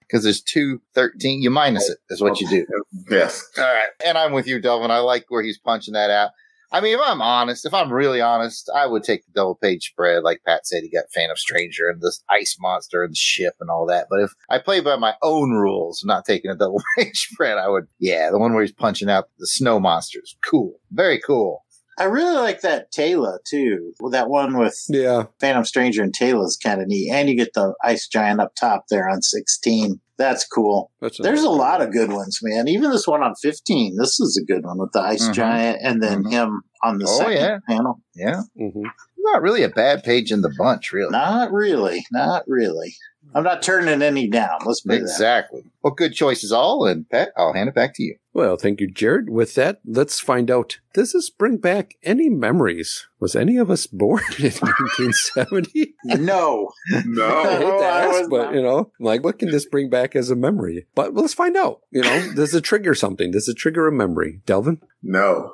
because there's two 13. You minus it, is what you do. Yes. All right. And I'm with you, Delvin. I like where he's punching that out. I mean, if I'm honest, if I'm really honest, I would take the double page spread. Like Pat said, he got Phantom Stranger and this ice monster and the ship and all that. But if I play by my own rules, not taking a double page spread, I would, yeah, the one where he's punching out the snow monsters. Cool. Very cool. I really like that Taylor too. Well, That one with Yeah. Phantom Stranger and Taylor is kind of neat. And you get the ice giant up top there on 16. That's cool. That's There's a lot of good ones, man. Even this one on 15. This is a good one with the ice Mhm. giant and then Mhm. him on the Oh, second yeah. panel. Yeah. hmm Not really a bad page in the bunch, really. Not really. Not really. I'm not turning any down. Let's put it. Exactly. Well, good choices all. And Pat, I'll hand it back to you. Well, thank you, Jared. With that, let's find out. Does this bring back any memories? Was any of us born in 1970? No. No. I hate to ask, was but not. you know, like, what can this bring back as a memory? But let's find out. You know, does it trigger something? Does it trigger a memory? Delvin, No.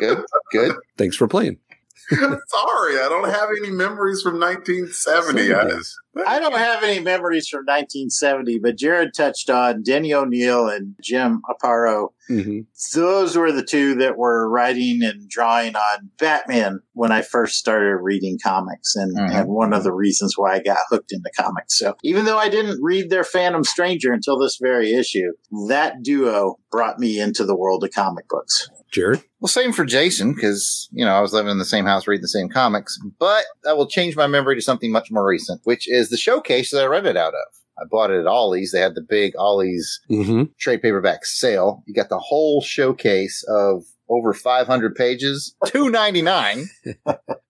Good. Good. thanks for playing. Sorry, I don't have any memories from 1970. I just- I don't have any memories from 1970, but Jared touched on Denny O'Neil and Jim Aparo. hmm Those were the two that were writing and drawing on Batman when I first started reading comics, and, Mhm. and one of the reasons why I got hooked into comics. So even though I didn't read their Phantom Stranger until this very issue, that duo brought me into the world of comic books. Jared, Well, same for Jason, because, you know, I was living in the same house reading the same comics, but I will change my memory to something much more recent, which is the showcase that I read it out of. I bought it at Ollie's. They had the big Ollie's mm-hmm. trade paperback sale. You got the whole showcase of over 500 pages, 299.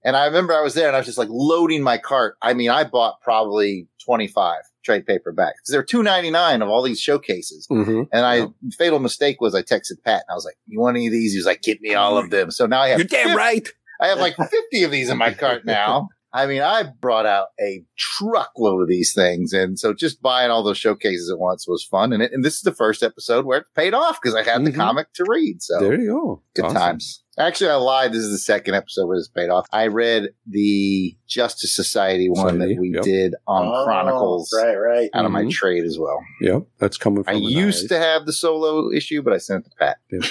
and I remember I was there and I was just like loading my cart. I mean, I bought probably 25 trade paperbacks. There were 299 of all these showcases. Mm-hmm. And I, fatal mistake was I texted Pat and I was like, you want any of these? He was like, get me all of them. So now I have, You're damn right. I have like 50 of these in my cart now. I mean, I brought out a truckload of these things. And so just buying all those showcases at once was fun. And, it, and this is the first episode where it paid off because I had the Mhm. comic to read. So There you go. good Awesome. times. Actually, I lied. This is the second episode where this paid off. I read the Justice Society one Society, that we yep. did on Oh, Chronicles Right, right. out of my Mhm. trade as well. Yep, that's coming from I used eyes. to have the solo issue, but I sent it to Pat.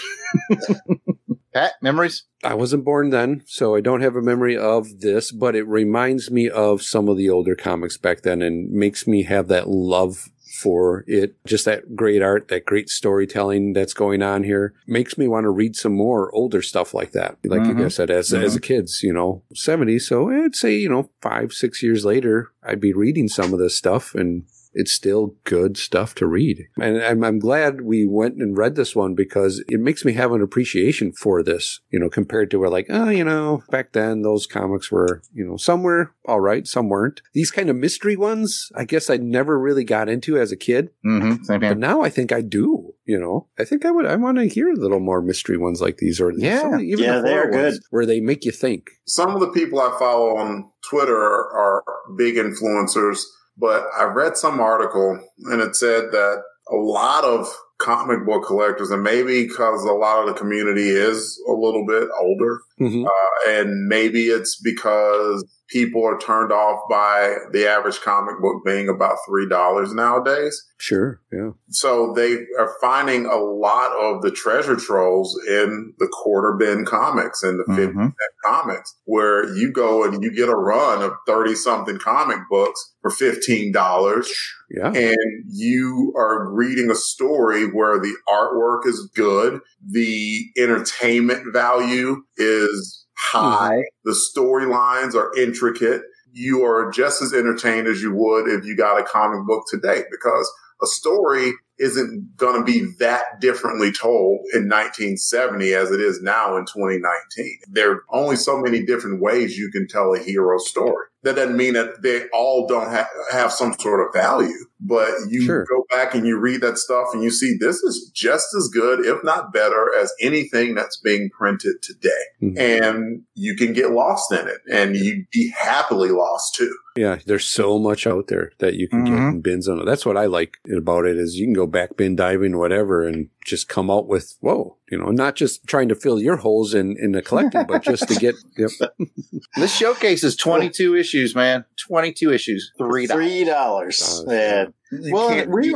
Pat, memories? I wasn't born then, so I don't have a memory of this, but it reminds me of some of the older comics back then and makes me have that love for it. Just that great art, that great storytelling that's going on here makes me want to read some more older stuff like that. Like you Mhm. guys said, as, as a kids, you know, 70. So I'd say, you know, five, six years later, I'd be reading some of this stuff and it's still good stuff to read. And I'm, I'm glad we went and read this one because it makes me have an appreciation for this, you know, compared to where like, oh, you know, back then those comics were, you know, some were all right, some weren't. These kind of mystery ones, I guess I never really got into as a kid, Mm-hmm. Same but now I think I do, you know, I think I would, I want to hear a little more mystery ones like these or Yeah. some even Yeah, the they're ones good. where they make you think. some of the people I follow on Twitter are big influencers, but I read some article and it said that a lot of comic book collectors, and maybe because a lot of the community is a little bit older, Mhm. uh, and maybe it's because people are turned off by the average comic book being about $3 nowadays. Sure. Yeah. So they are finding a lot of the treasure trolls in the quarter bin comics and the 50 Mhm. comics where you go and you get a run of 30 something comic books for $15 Yeah. and you are reading a story where the artwork is good, the entertainment value is high, the storylines are intricate. You are just as entertained as you would if you got a comic book today because a story isn't going to be that differently told in 1970 as it is now in 2019. There are only so many different ways you can tell a hero story. That doesn't mean that they all don't ha- have some sort of value, but you Sure. go back and you read that stuff and you see this is just as good, if not better, as anything that's being printed today. Mhm. And you can get lost in it and you'd be happily lost too. Yeah, there's so much out there that you can get Mhm. in bins on. That's what I like about it is you can go back bin diving, whatever, and just come out with whoa, you know, not just trying to fill your holes in in the collecting, but just to get yep. This showcase is 22 issues, man. 22 issues. Three dollars. Three dollars. Uh, Man. Well, can't we beat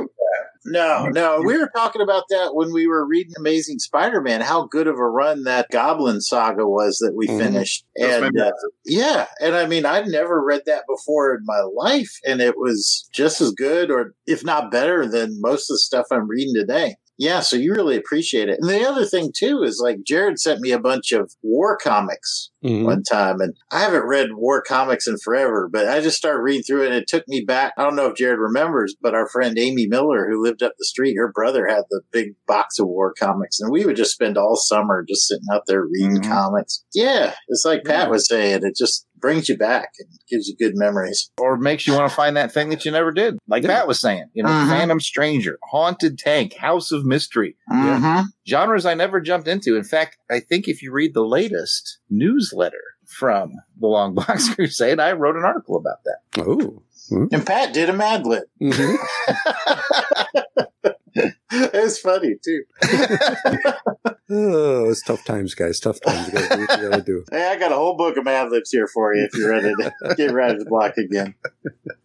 no, no, we were talking about that when we were reading Amazing Spider-Man. How good of a run that Goblin saga was that we Mhm. finished, and uh, yeah, and I mean, I'd never read that before in my life, and it was just as good, or if not better, than most of the stuff I'm reading today. Yeah, so you really appreciate it. And the other thing too is like Jared sent me a bunch of war comics Mhm. one time, and I haven't read war comics in forever, but I just started reading through it, and it took me back. I don't know if Jared remembers, but our friend Amy Miller, who lived up the street, her brother had the big box of war comics, and we would just spend all summer just sitting out there reading Mhm. comics. Yeah, it's like Pat was saying, it just brings you back and gives you good memories. or makes you want to find that thing that you never did. Like Yeah. Pat was saying, you know, Mhm. Phantom Stranger, Haunted Tank, House of Mystery. Mm-hmm. Genres I never jumped into. In fact, I think if you read the latest newsletter from the Long Box Crusade, I wrote an article about that. Oh. And Pat did a Mad Lib. It was funny too. oh, it's tough times, guys. Tough times. You gotta you gotta do. Hey, I got a whole book of Mad Libs here for you if you're ready to get right to the block again.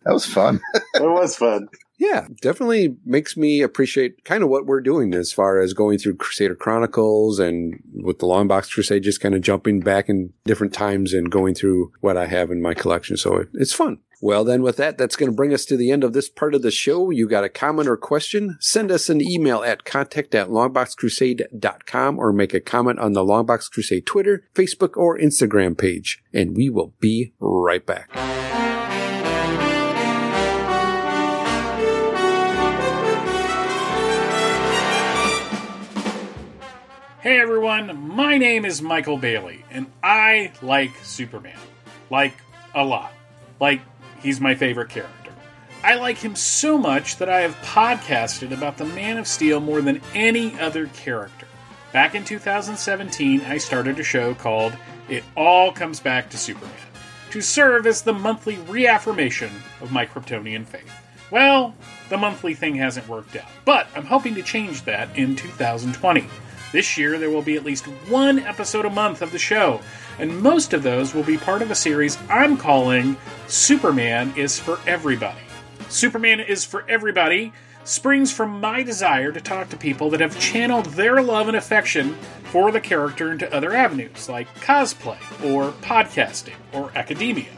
That was fun. It was fun. Yeah, definitely makes me appreciate kind of what we're doing as far as going through Crusader Chronicles and with the Long Box Crusade, just kind of jumping back in different times and going through what I have in my collection. So it, it's fun. Well, then with that, that's going to bring us to the end of this part of the show. You got a comment or question? Send us an email at contact at longboxcrusade.com or make a comment on the Longbox Crusade Twitter, Facebook, or Instagram page. And we will be right back. Hey everyone, my name is Michael Bailey, and I like Superman. Like, a lot. Like, he's my favorite character. I like him so much that I have podcasted about the Man of Steel more than any other character. Back in 2017, I started a show called It All Comes Back to Superman to serve as the monthly reaffirmation of my Kryptonian faith. Well, the monthly thing hasn't worked out, but I'm hoping to change that in 2020. This year, there will be at least one episode a month of the show, and most of those will be part of a series I'm calling Superman is for Everybody. Superman is for Everybody springs from my desire to talk to people that have channeled their love and affection for the character into other avenues, like cosplay, or podcasting, or academia.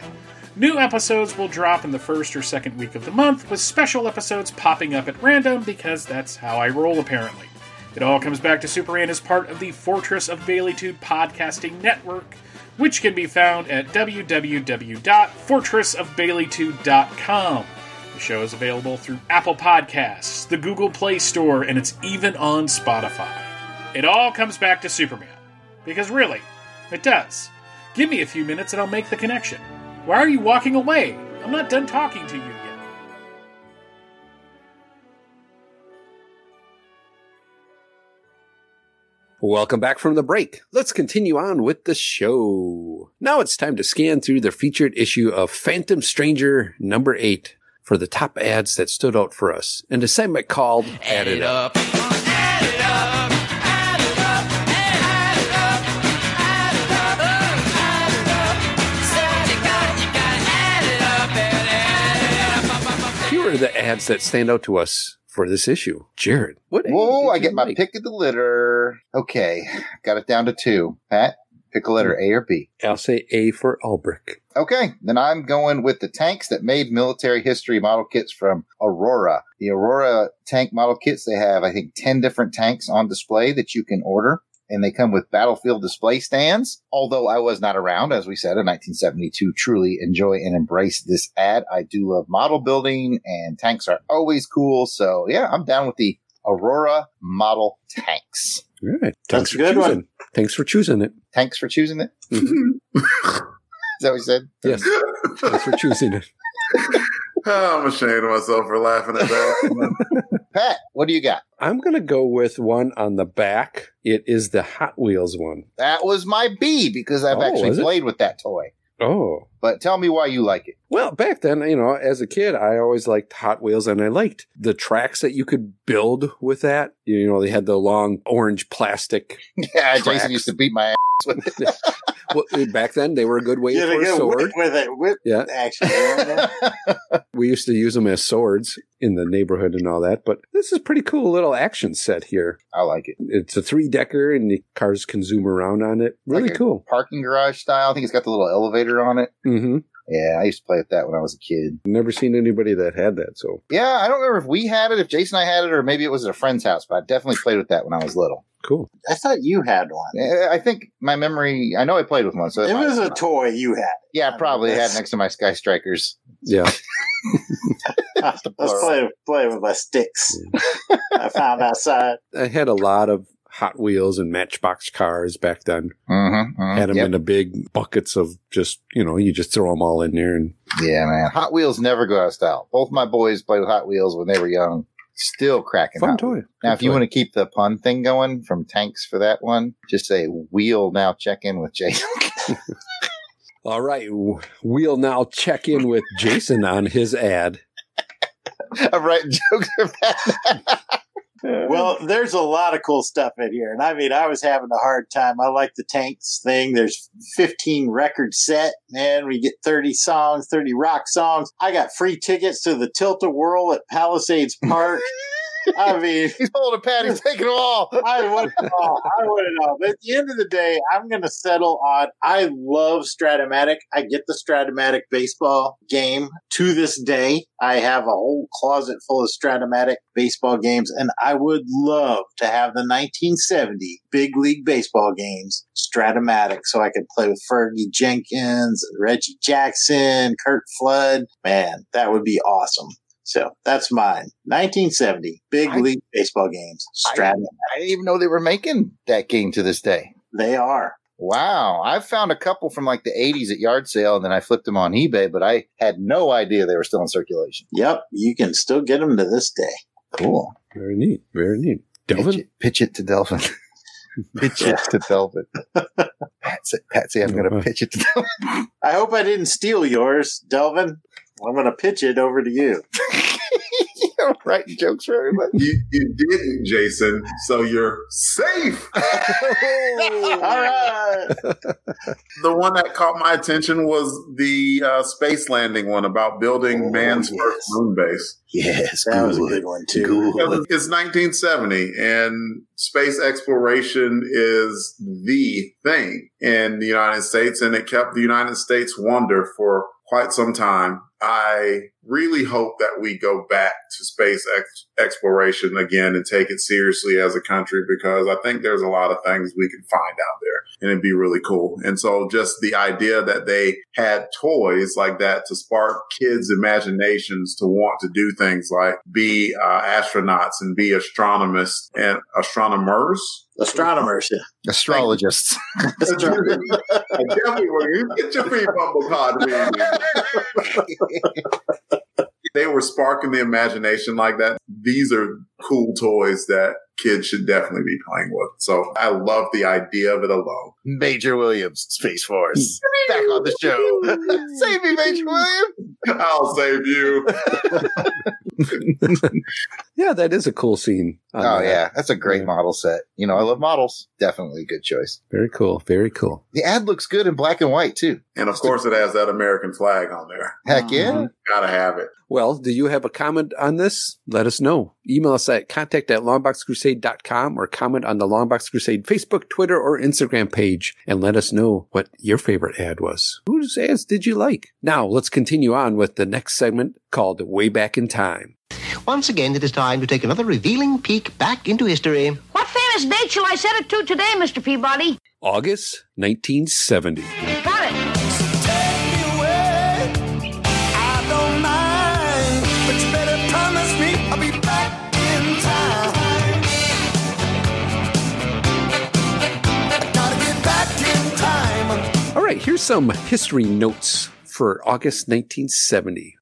New episodes will drop in the first or second week of the month, with special episodes popping up at random because that's how I roll apparently. It all comes back to Superman as part of the Fortress of Baileytude podcasting network, which can be found at www.fortressofbaileytude.com. The show is available through Apple Podcasts, the Google Play Store, and it's even on Spotify. It all comes back to Superman. Because really, it does. Give me a few minutes and I'll make the connection. Why are you walking away? I'm not done talking to you Welcome back from the break. Let's continue on with the show. Now it's time to scan through the featured issue of Phantom Stranger number 8 for the top ads that stood out for us in a segment called Add It Up. Here are the ads that stand out to us for this issue. Jared, what Whoa, I get my like? pick of the litter. Okay, got it down to two. Pat, pick a letter A or B. I'll say A for Ulbrich. Okay, then I'm going with the tanks that made military history model kits from Aurora. The Aurora tank model kits, they have, I think, 10 different tanks on display that you can order. And they come with battlefield display stands. Although I was not around, as we said, in 1972, truly enjoy and embrace this ad. I do love model building and tanks are always cool. So yeah, I'm down with the Aurora model tanks. All right. Thanks a for good choosing. one. Thanks for choosing it. Thanks for choosing it. Mm-hmm. Is that what you said? Yes. Thanks for choosing it. Oh, I'm ashamed of myself for laughing at that. Pat, what do you got? I'm going to go with one on the back. It is the Hot Wheels one. That was my B because I've Oh, actually played with that toy. Oh. But tell me why you like it. Well, back then, you know, as a kid, I always liked Hot Wheels and I liked the tracks that you could build with that. You know, they had the long orange plastic. Yeah, Tracks. Jason used to beat my ass with it. well, back then, they were a good way Get for a a sword. whip with it. Whip Yeah. action. We used to use them as swords in the neighborhood and all that. But this is a pretty cool little action set here. I like it. It's a three decker and the cars can zoom around on it. Really Like cool. Parking garage style. I think it's got the little elevator on it. hmm Yeah, I used to play with that when I was a kid. Never seen anybody that had that. So Yeah, I don't remember if we had it, if Jason and I had it, or maybe it was at a friend's house, but I definitely played with that when I was little. cool. I thought you had one. I think my memory, I know I played with one. So It might- was a toy you had. Yeah, I probably had next to my Sky Strikers. Yeah. I was playing, playing with my sticks. I found outside. I had a lot of Hot Wheels and Matchbox cars back then. Mm-hmm, Had them in the big buckets of just, you know, you just throw them all in there and Yeah, man. Hot Wheels never go out of style. Both my boys played with Hot Wheels when they were young. Still cracking. fun toy. Wheels. Now, if you want to keep the pun thing going from tanks for that one, just say wheel now check in with Jason. All right. We'll now check in with Jason on his ad. I'm writing jokes for that. Well, there's a lot of cool stuff in here. And I mean, I was having a hard time. I like the tanks thing. There's 15 record set, man. We get 30 songs, 30 rock songs. I got free tickets to the Tilt a Whirl at Palisades Park. I mean, He's holding a pad. He's taking them all. I want it all. I want it all. But at the end of the day, I'm going to settle on. I love Strat-O-Matic. I get the Strat-O-Matic baseball game to this day. I have a whole closet full of Strat-O-Matic baseball games, and I would love to have the 1970 Big League baseball games Strat-O-Matic so I could play with Fergie Jenkins, Reggie Jackson, Curt Flood. Man, that would be awesome. So that's mine. 1970 Big I- League baseball games. I- I didn't even know they were making that game to this day. They are. Wow. I found a couple from like the 80s at yard sale and then I flipped them on eBay, but I had no idea they were still in circulation. Yep, you can still get them to this day. Cool. Very neat. Very neat. Pitch Delvin? it, pitch it to Delvin. pitch it to Delvin. Patsy, Patsy I'm going to pitch it to Delvin. I hope I didn't steal yours, Delvin. I'm going to pitch it over to you. You're writing jokes for everybody. You, you didn't, Jason, so you're safe. All right. The one that caught my attention was the uh, space landing one about building Oh, man's yes. first moon base. Yes, That was a good one, too. Because It's 1970, and space exploration is the thing in the United States, and it kept the United States wonder for quite some time. I really hope that we go back to space ex- exploration again and take it seriously as a country because I think there's a lot of things we can find out there and it'd be really cool. And so just the idea that they had toys like that to spark kids' imaginations to want to do things like be uh, astronauts and be astronomers and astronomers. Astronomers. yeah. Astrologists. I definitely. You get your free bumble card. they were sparking the imagination like that. These are cool toys that kids should definitely be playing with. So I love the idea of it alone. Major Williams, Space Force. Back on the show. Save me, Major Williams. I'll save you. Yeah, that is a cool scene. Oh, that. yeah. That's a great Yeah. model set. You know, I love models. Definitely a good choice. Very cool. Very cool. The ad looks good in black and white, too. And of course, it has that American flag on there. Heck yeah. Gotta have it. Well, do you have a comment on this? Let us know. Email us at contact at longboxcrusade.com or comment on the Longbox Crusade Facebook, Twitter, or Instagram page and let us know what your favorite ad was. Whose ads did you like? Now, let's continue on with the next segment called Way Back in Time. Once again, it is time to take another revealing peek back into history. What famous date shall I set it to today, Mr. Peabody? August 1970. Right, here's some history notes for August 1970.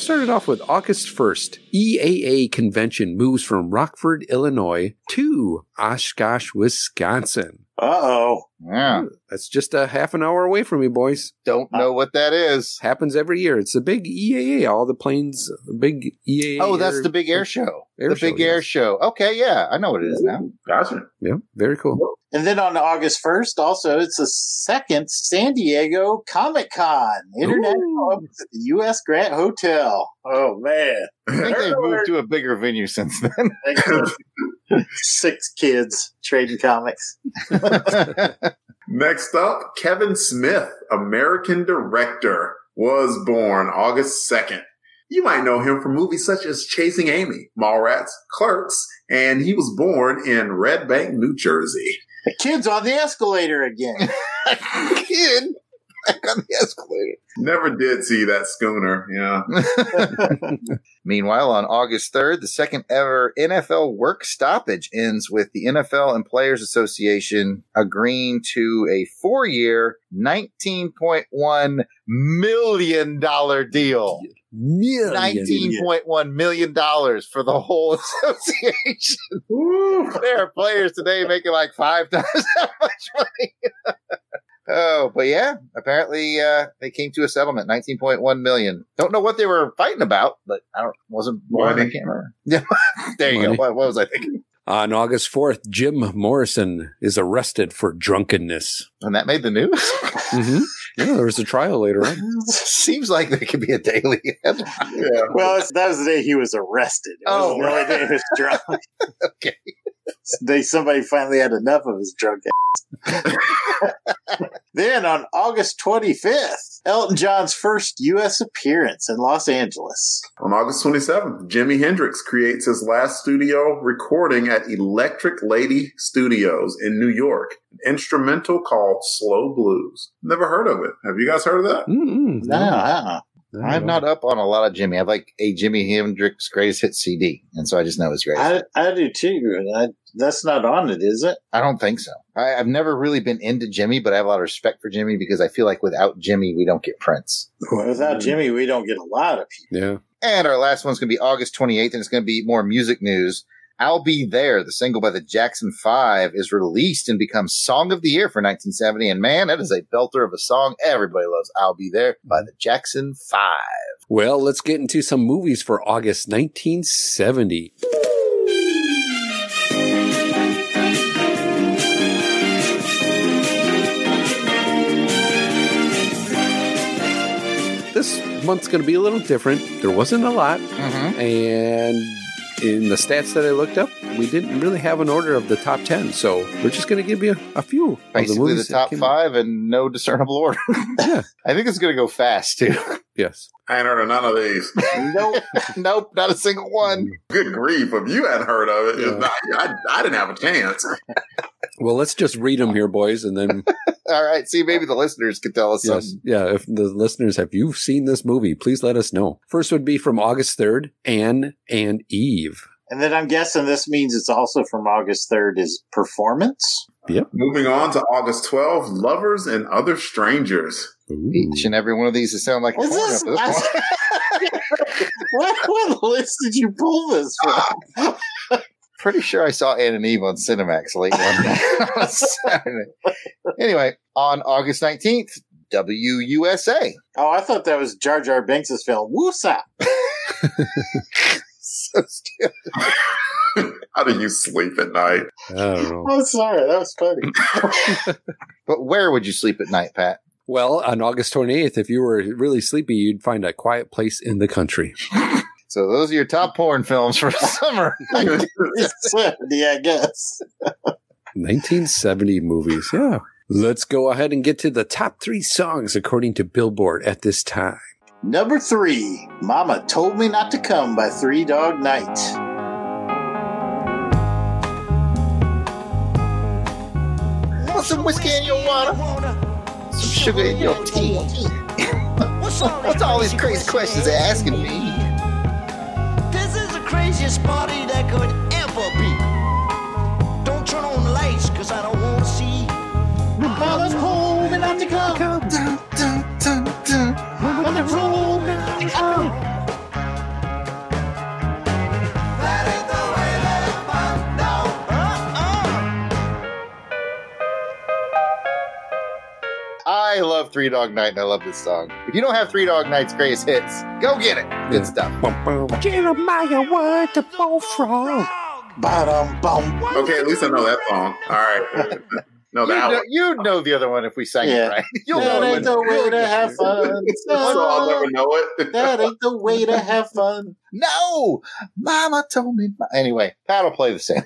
Start it off with August 1st. EAA convention moves from Rockford, Illinois to Oshkosh, Wisconsin. Uh oh. Yeah. That's just a half an hour away from you, boys. Don't know what that is. Happens every year. It's a big EAA. All the planes, big EAA. Oh, that's air- the big air show. Air the show, big air show. Okay, yeah, I know what it is now. Gotcha. Yeah, very cool. And then on August 1st, also, it's the second San Diego Comic Con International at the U.S. Grant Hotel. Oh, man. I think they've moved to a bigger venue since then. Six kids trading comics. Next up, Kevin Smith, American director, was born August 2nd. You might know him from movies such as Chasing Amy, Mallrats, Clerks, and he was born in Red Bank, New Jersey. The kid's on the escalator again. Kid back on the escalator. Never did see that schooner, yeah. Meanwhile, on August 3rd, the second ever NFL work stoppage ends with the NFL and Players Association agreeing to a four year, $19.1 million deal. $19.1 million for the whole association. there are players today making like five times that much money. Oh, but yeah, apparently uh, they came to a settlement, 19.1 million. Don't know what they were fighting about, but I don't wasn't I Money. can't remember. Yeah, there you Money. go. What, what was I thinking? On August 4th, Jim Morrison is arrested for drunkenness. And that made the news. hmm Yeah, there was a trial later on. Seems like there could be a daily headline. yeah. Well, it's, that was the day he was arrested. It Oh, was the only day he was drunk. Okay. They somebody finally had enough of his drunk ass. then on August 25th, Elton John's first U.S. appearance in Los Angeles. On August 27th, Jimi Hendrix creates his last studio recording at Electric Lady Studios in New York, an instrumental called Slow Blues. Never heard of it. Have you guys heard of that? Mm-mm. No, uh-uh. No, I'm no. not up on a lot of Jimi. I have like a Jimi Hendrix greatest hit CD, and so I just know his greatest. I, hit. I do too. I, that's not on it, is it? I don't think so. I, I've never really been into Jimi, but I have a lot of respect for Jimi because I feel like without Jimi, we don't get Prince. Without Jimi, we don't get a lot of people. Yeah. And our last one's going to be August 28th, and it's going to be more music news. I'll Be There, the single by the Jackson Five, is released and becomes Song of the Year for 1970. And man, that is a belter of a song. Everybody loves I'll Be There by the Jackson Five. Well, let's get into some movies for August 1970. This month's going to be a little different. There wasn't a lot. Mm-hmm. And in the stats that I looked up, we didn't really have an order of the top 10. So we're just going to give you a few of the Basically, the, movies that top came out. five and no discernible order. Yeah. I think it's going to go fast, too. Yes. I ain't heard of none of these. nope. nope. Not a single one. Good grief. If you hadn't heard of it, Yeah. not- I, I didn't have a chance. Well, let's just read them here, boys, and then All right. See, maybe the listeners could tell us Yes. something. Yeah. If the listeners, have you seen this movie? Please let us know. First would be from August 3rd, Ann and Eve. And then I'm guessing this means it's also from August 3rd is performance. Yep. Moving on to August 12th, Lovers and Other Strangers. Each and every one of these is sound like a Is porn this- this point. what, what list did you pull this from? Pretty sure I saw Ann and Eve on Cinemax late one day on Saturday. Anyway, on August 19th, WUSA. Oh, I thought that was Jar Jar Binks' film. Woosah. So stupid. How do you sleep at night? I don't. Oh, sorry. That was funny. But where would you sleep at night, Pat? Well, on August 28th, if you were really sleepy, you'd find a quiet place in the country. So those are your top porn films for summer. yeah, I guess. 1970 movies. Yeah. Let's go ahead and get to the top three songs according to Billboard at this time. Number three, Mama Told Me Not to Come by Three Dog Night. Want some whiskey in your water? Some sugar in your tea? What's all these crazy questions they're asking me? This craziest party that could ever be. Don't turn on the lights, cause I don't wanna see. Mama told me not to come. Mama told me not to come. Three Dog Night, and I love this song. If you don't have Three Dog Night's greatest hits, go get it. Good stuff. Jeremiah was the bullfrog. Ba-dum, bum. Okay, at least I know that song. All right. No, You that know, you'd know the other one if we sang Yeah. it right. You'll That know ain't it. the way to have fun. So I'll never know it. That ain't the way to have fun. No, Mama told me. Anyway, Pat'll play the same.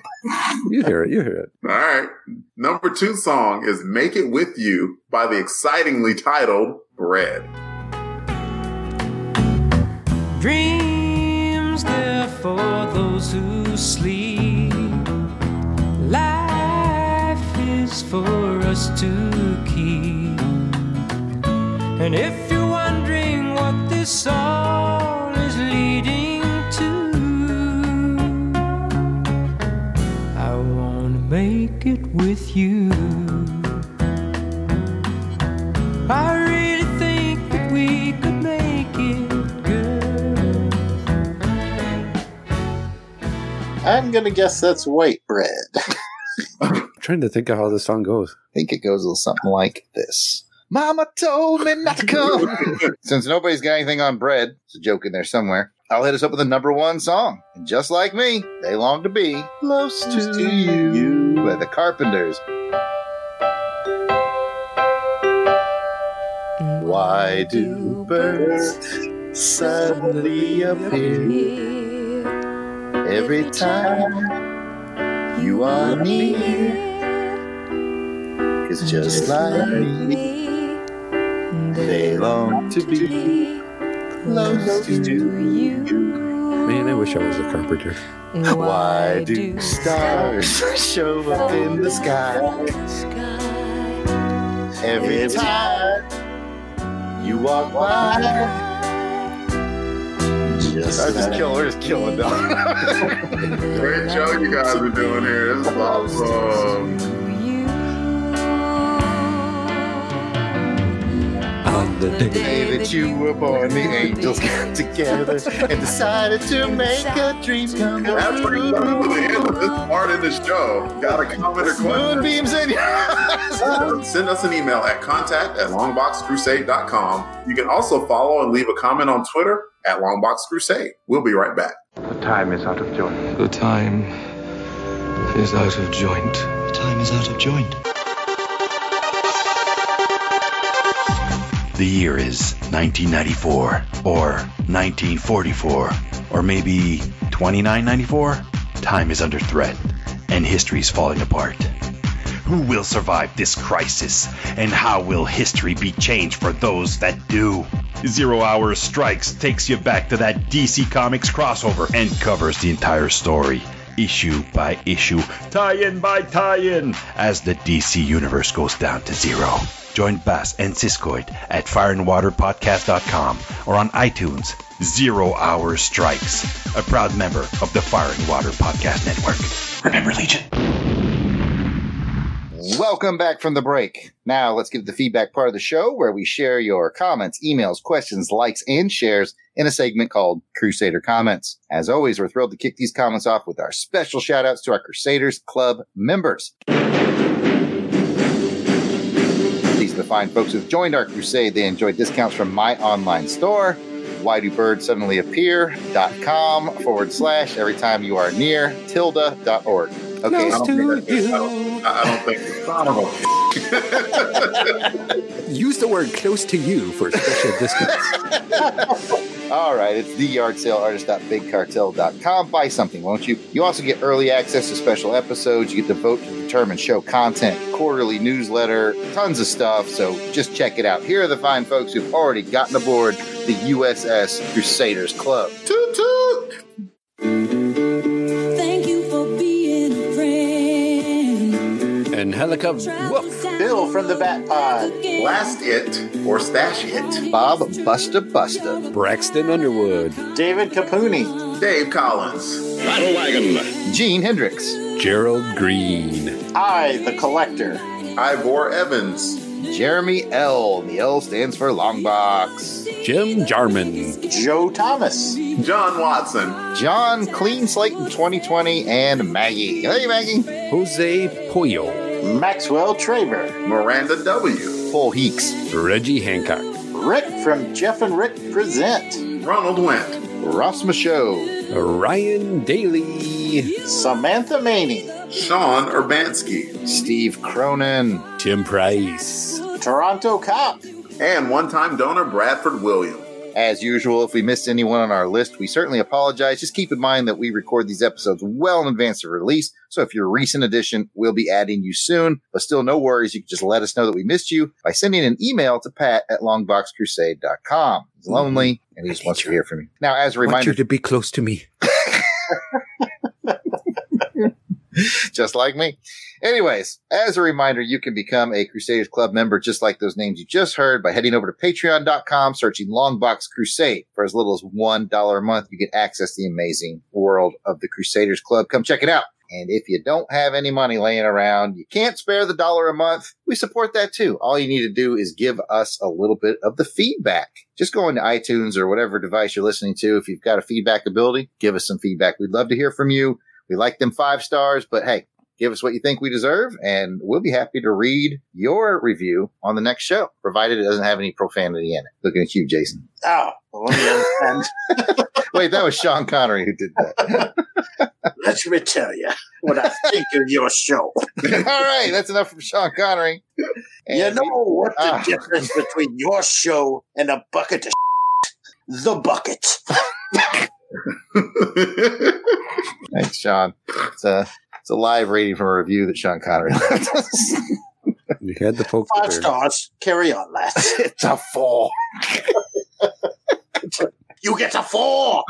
You hear it. You hear it. All right. Number two song is Make It With You by the excitingly titled Bread. Dreams there for those who sleep. To keep. And if you're wondering what this all is leading to, I wanna make it with you. I really think that we could make it good. I'm gonna guess that's white trying to think of how the song goes. I think it goes a little something like this. Mama told me not to come. Since nobody's got anything on bread, it's a joke in there somewhere. I'll hit us up with the number one song. And just like me, they long to be close to, you. By the Carpenters. Why do birds suddenly appear every time you are near? Cause just like me, they long to be close to you. Man, I wish I was a carpenter. Why do stars show up in the sky every time you walk by? Just I just like kill, we're just killing them. Great show you guys are doing here. This is awesome. On the day. day that you were born, the angels got together and decided to make a dream come That's pretty true. the end of this part in the show. Got a comment or question? Moonbeams in your. Send us an email at contact at longboxcrusade.com. You can also follow and leave a comment on Twitter at longboxcrusade. We'll be right back. The time is out of joint. The time is out of joint. The time is out of joint. The year is 1994 or 1944 or maybe 2994. Time is under threat and history is falling apart. Who will survive this crisis and how will history be changed for those that do? Zero Hour Strikes takes you back to that DC Comics crossover and covers the entire story, issue by issue, tie in by tie in, as the DC universe goes down to zero. Join Bass and Siskoid at fireandwaterpodcast.com or on iTunes. Zero Hour Strikes, a proud member of the Fire and Water Podcast Network. Remember, Legion. Welcome back from the break. Now let's to the feedback part of the show where we share your comments, emails, questions, likes, and shares in a segment called Crusader Comments. As always, we're thrilled to kick these comments off with our special shout outs to our Crusaders Club members. These are the fine folks who've joined our crusade. They enjoy discounts from my online store, why do birds suddenly appear.com forward slash every time you are near tilda.org. Okay. I don't think that's- I don't- I don't think son of a Use the word close to you for special discounts. All right, it's the yard sale artist.bigcartel.com. Buy something, won't you? You also get early access to special episodes. You get to vote to determine show content, quarterly newsletter, tons of stuff. So just check it out. Here are the fine folks who've already gotten aboard the USS Crusaders Club. Toot toot! And helicopter. Woof. Bill from the Bat Pod. Blast it or stash it. Bob Busta Busta. Braxton Underwood. David Capuni. Dave Collins. Battle Wagon. Gene Hendricks. Gerald Green. I, the Collector. Ivor Evans. Jeremy L. The L stands for Long Box. Jim Jarman. Joe Thomas. John Watson. John Clean Slate in 2020 and Maggie. Hey, Maggie. Jose Pollo. Maxwell Traver. Miranda W. Paul Heeks, Reggie Hancock, Rick from Jeff and Rick Present, Ronald Went, Ross Michaud, Ryan Daly, Samantha Maney, Sean Urbanski, Steve Cronin, Tim Price, Toronto Cop, and one time donor Bradford William. As usual, if we missed anyone on our list, we certainly apologize. Just keep in mind that we record these episodes well in advance of release. So if you're a recent addition, we'll be adding you soon. But still, no worries. You can just let us know that we missed you by sending an email to pat at longboxcrusade.com. He's mm-hmm. lonely and he just wants to hear from you. Now, as a reminder, you to be close to me. just like me. Anyways, as a reminder, you can become a Crusaders Club member just like those names you just heard by heading over to patreon.com, searching Longbox Crusade. For as little as $1 a month, you get access to the amazing world of the Crusaders Club. Come check it out. And if you don't have any money laying around, you can't spare the dollar a month, we support that too. All you need to do is give us a little bit of the feedback. Just go into iTunes or whatever device you're listening to. If you've got a feedback ability, give us some feedback. We'd love to hear from you. We like them five stars, but hey, give us what you think we deserve, and we'll be happy to read your review on the next show, provided it doesn't have any profanity in it. Looking at you, Jason. Oh, well, let me understand. Wait, that was Sean Connery who did that. Let me tell you what I think of your show. All right, that's enough from Sean Connery. you know what's the Ah. difference between your show and a bucket of the bucket. Thanks, Sean. It's a it's a live reading from a review that Sean Connery left us. You had the poke Five there. stars. Carry on, lads. it's a four. You get a four.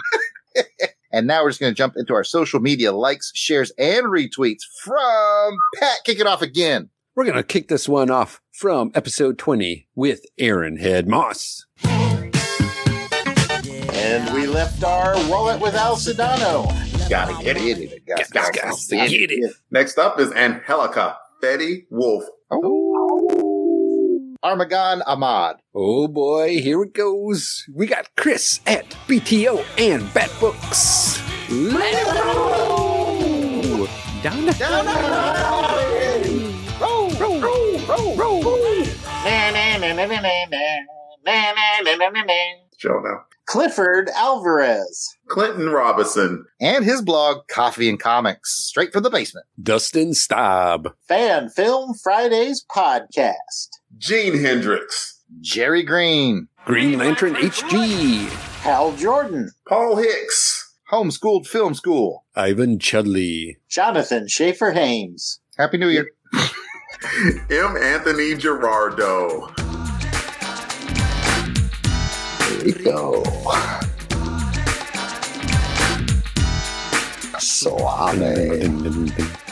And now we're just going to jump into our social media likes, shares, and retweets from Pat. Kick it off again. We're going to kick this one off from episode 20 with Aaron Head Moss. And we left our wallet with Al Sedano. Gotta get it. Got, got, got, Get it. Next up is Angelica Betty Wolf. Armagon Ahmad. Oh boy, here it goes. We got Chris at BTO and Bat Books. Let it go! Down the Down roll, roll, roll, roll, roll. Show now. Clifford Alvarez. Clinton Robinson. And his blog, Coffee and Comics, straight from the basement. Dustin Staub. Fan Film Fridays podcast. Gene Hendricks. Jerry Green. Green Lantern HG. Hal Jordan. Paul Hicks. Homeschooled Film School. Ivan Chudley. Jonathan Schaefer Hames. Happy New Year. M. Anthony Gerardo. There we go. Suave.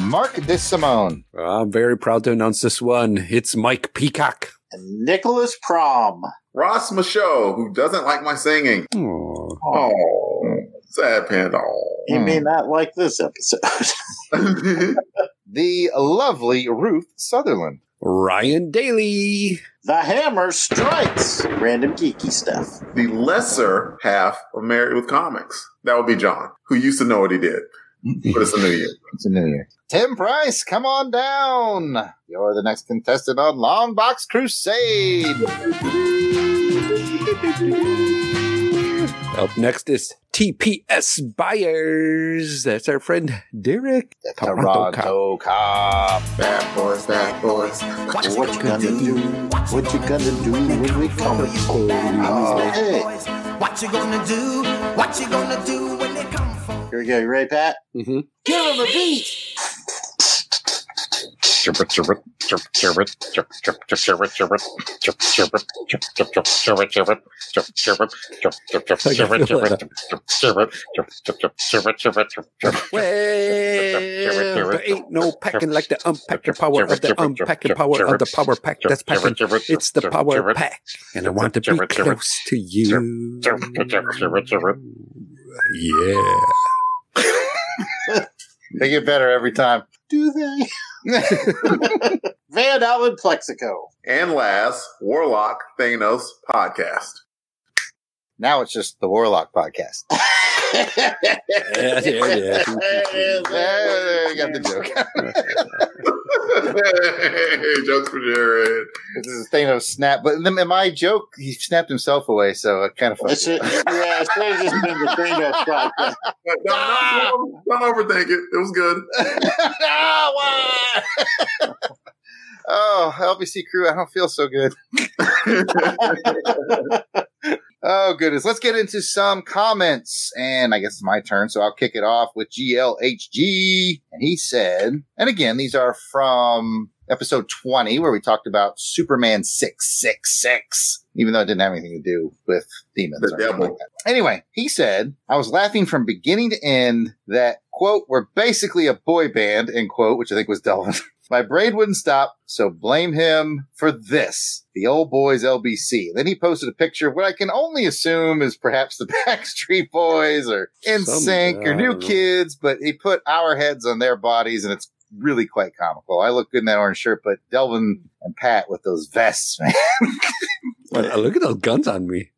Mark DeSimone. I'm very proud to announce this one. It's Mike Peacock. And Nicholas Prom. Ross Michaud, who doesn't like my singing. Aw. Oh, oh sad panda. He hmm. may not like this episode. The lovely Ruth Sutherland. Ryan Daly. the Hammer Strikes. Random geeky stuff. the lesser half of Married with Comics. That would be John, who used to know what he did. But it's a new year. It's a new year. Tim Price, come on down. You're the next contestant on Long Box Crusade. Up next is TPS Buyers. That's our friend Derek. Toronto Cop. Bad boys, bad boys. What you gonna do? What you gonna do when we come to. Hey, What you gonna do? What you gonna do when they come for? here we go. You ready, Pat? Mm-hmm. Give him a beat. Chirpit, chirpit, chirp, chirp. Well, there ain't no packing like the unpacking power of the unpacking power of the power pack that's packing. It's the power pack, and I want to be close to you. Yeah. They get better every time. Do they? Van Allen Plexico. And last, Warlock Thanos podcast. Now it's just the Warlock podcast. Yeah, there it is. There, you got the joke. hey, jokes for Jared. This is a Thanos snap, but in my joke, he snapped himself away, so it kind of It should, yeah, it should have just been the Thanos shot. Don't, don't, don't overthink it. It was good. oh, LBC crew, I don't feel so good. Oh, goodness. Let's get into some comments. And I guess it's my turn, so I'll kick it off with GLHG. And he said, and again, these are from episode 20, where we talked about Superman 666, even though it didn't have anything to do with demons. The or devil. like. Anyway, he said, I was laughing from beginning to end that, quote, we're basically a boy band, end quote, which I think was Delvin. My brain wouldn't stop, so blame him for this. The old boys LBC. Then he posted a picture of what I can only assume is perhaps the Backstreet Boys or NSYNC or New. Kids, but he put our heads on their bodies and it's really quite comical. I look good in that orange shirt, but Delvin and Pat with those vests, man. Uh, Look at those guns on me.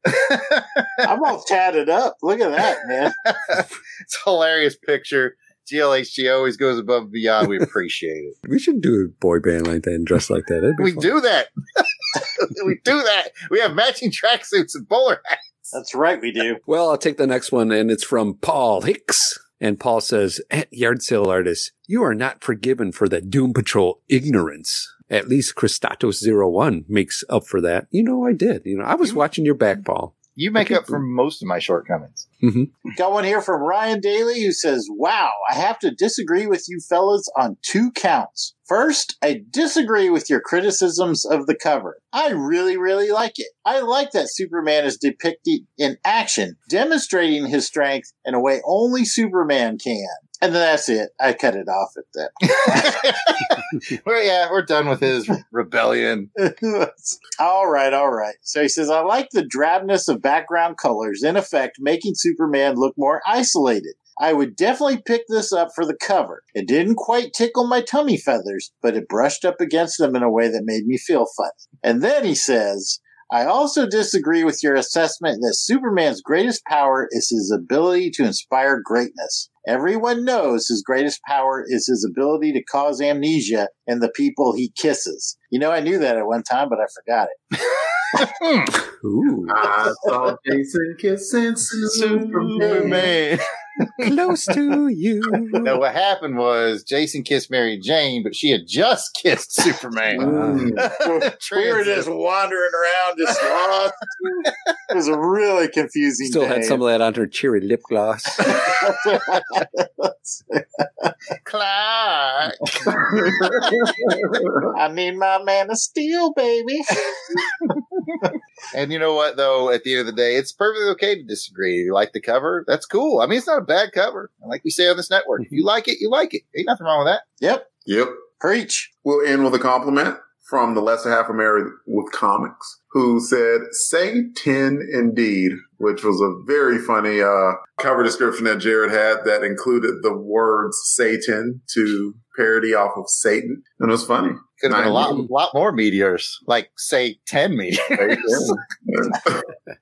I'm all tatted up. Look at that, man. it's a hilarious picture. GLHG always goes above and beyond. We appreciate it. We should do a boy band like that and dress like that. We fun. do that. we do that. We have matching tracksuits and bowler hats. That's right, we do. Well, I'll take the next one, and it's from Paul Hicks. And Paul says, At Yard Sale Artist, you are not forgiven for the Doom Patrol ignorance. At least Christatos01 makes up for that. You know, I did. You know, I was watching your back, Paul. You make up for most of my shortcomings. Mm-hmm. Got one here from Ryan Daly who says, Wow, I have to disagree with you fellas on two counts. First, I disagree with your criticisms of the cover. I really, really like it. I like that Superman is depicted in action, demonstrating his strength in a way only Superman can. And then that's it. I cut it off at that. Well, yeah, we're done with his rebellion. all right, all right. So he says, I like the drabness of background colors, in effect, making Superman look more isolated. I would definitely pick this up for the cover. It didn't quite tickle my tummy feathers, but it brushed up against them in a way that made me feel funny. And then he says, I also disagree with your assessment that Superman's greatest power is his ability to inspire greatness. Everyone knows his greatest power is his ability to cause amnesia in the people he kisses. You know, I knew that at one time, but I forgot it. Ooh. I saw Jason kissing Superman. Close to you. Now, what happened was Jason kissed Mary Jane, but she had just kissed Superman. we mm. were just wandering around, just lost. It was a really confusing Still day. had some of that on her cherry lip gloss. Clark. I need my man of steel, baby. And you know what, though, at the end of the day, it's perfectly okay to disagree. You like the cover? That's cool. I mean, it's not a bad cover. And like we say on this network, if you like it, you like it. Ain't nothing wrong with that. Yep. Yep. Preach. We'll end with a compliment from the lesser half of Married with Comics, who said, say 10 indeed, which was a very funny uh, cover description that Jared had that included the words Satan to parody off of Satan. And it was funny. Could have been a lot, Nine- lot more meteors, like say ten meteors.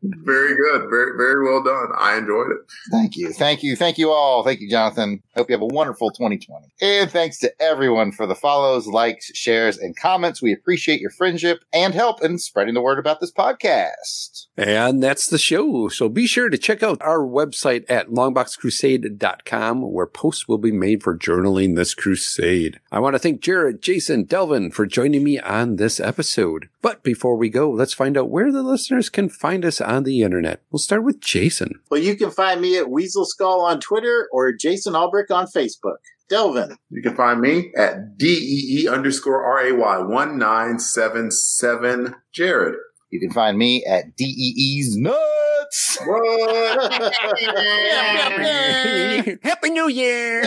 very good. Very, very well done. I enjoyed it. Thank you. Thank you. Thank you all. Thank you, Jonathan. Hope you have a wonderful 2020. And thanks to everyone for the follows, likes, shares, and comments. We appreciate your friendship and help in spreading the word about this podcast. And that's the show. So be sure to check out our website at longboxcrusade.com where posts will be made for journaling this crusade. I want to thank Jared, Jason, Delvin for joining me on this episode. But before we go, let's find out where the listeners can find us on the internet. We'll start with Jason. Well, you can find me at Weasel Skull on Twitter or Jason Albrecht on Facebook. Delvin. You can find me at DEE underscore RAY 1977 Jared. You can find me at DEE's Nuts. Happy New Year!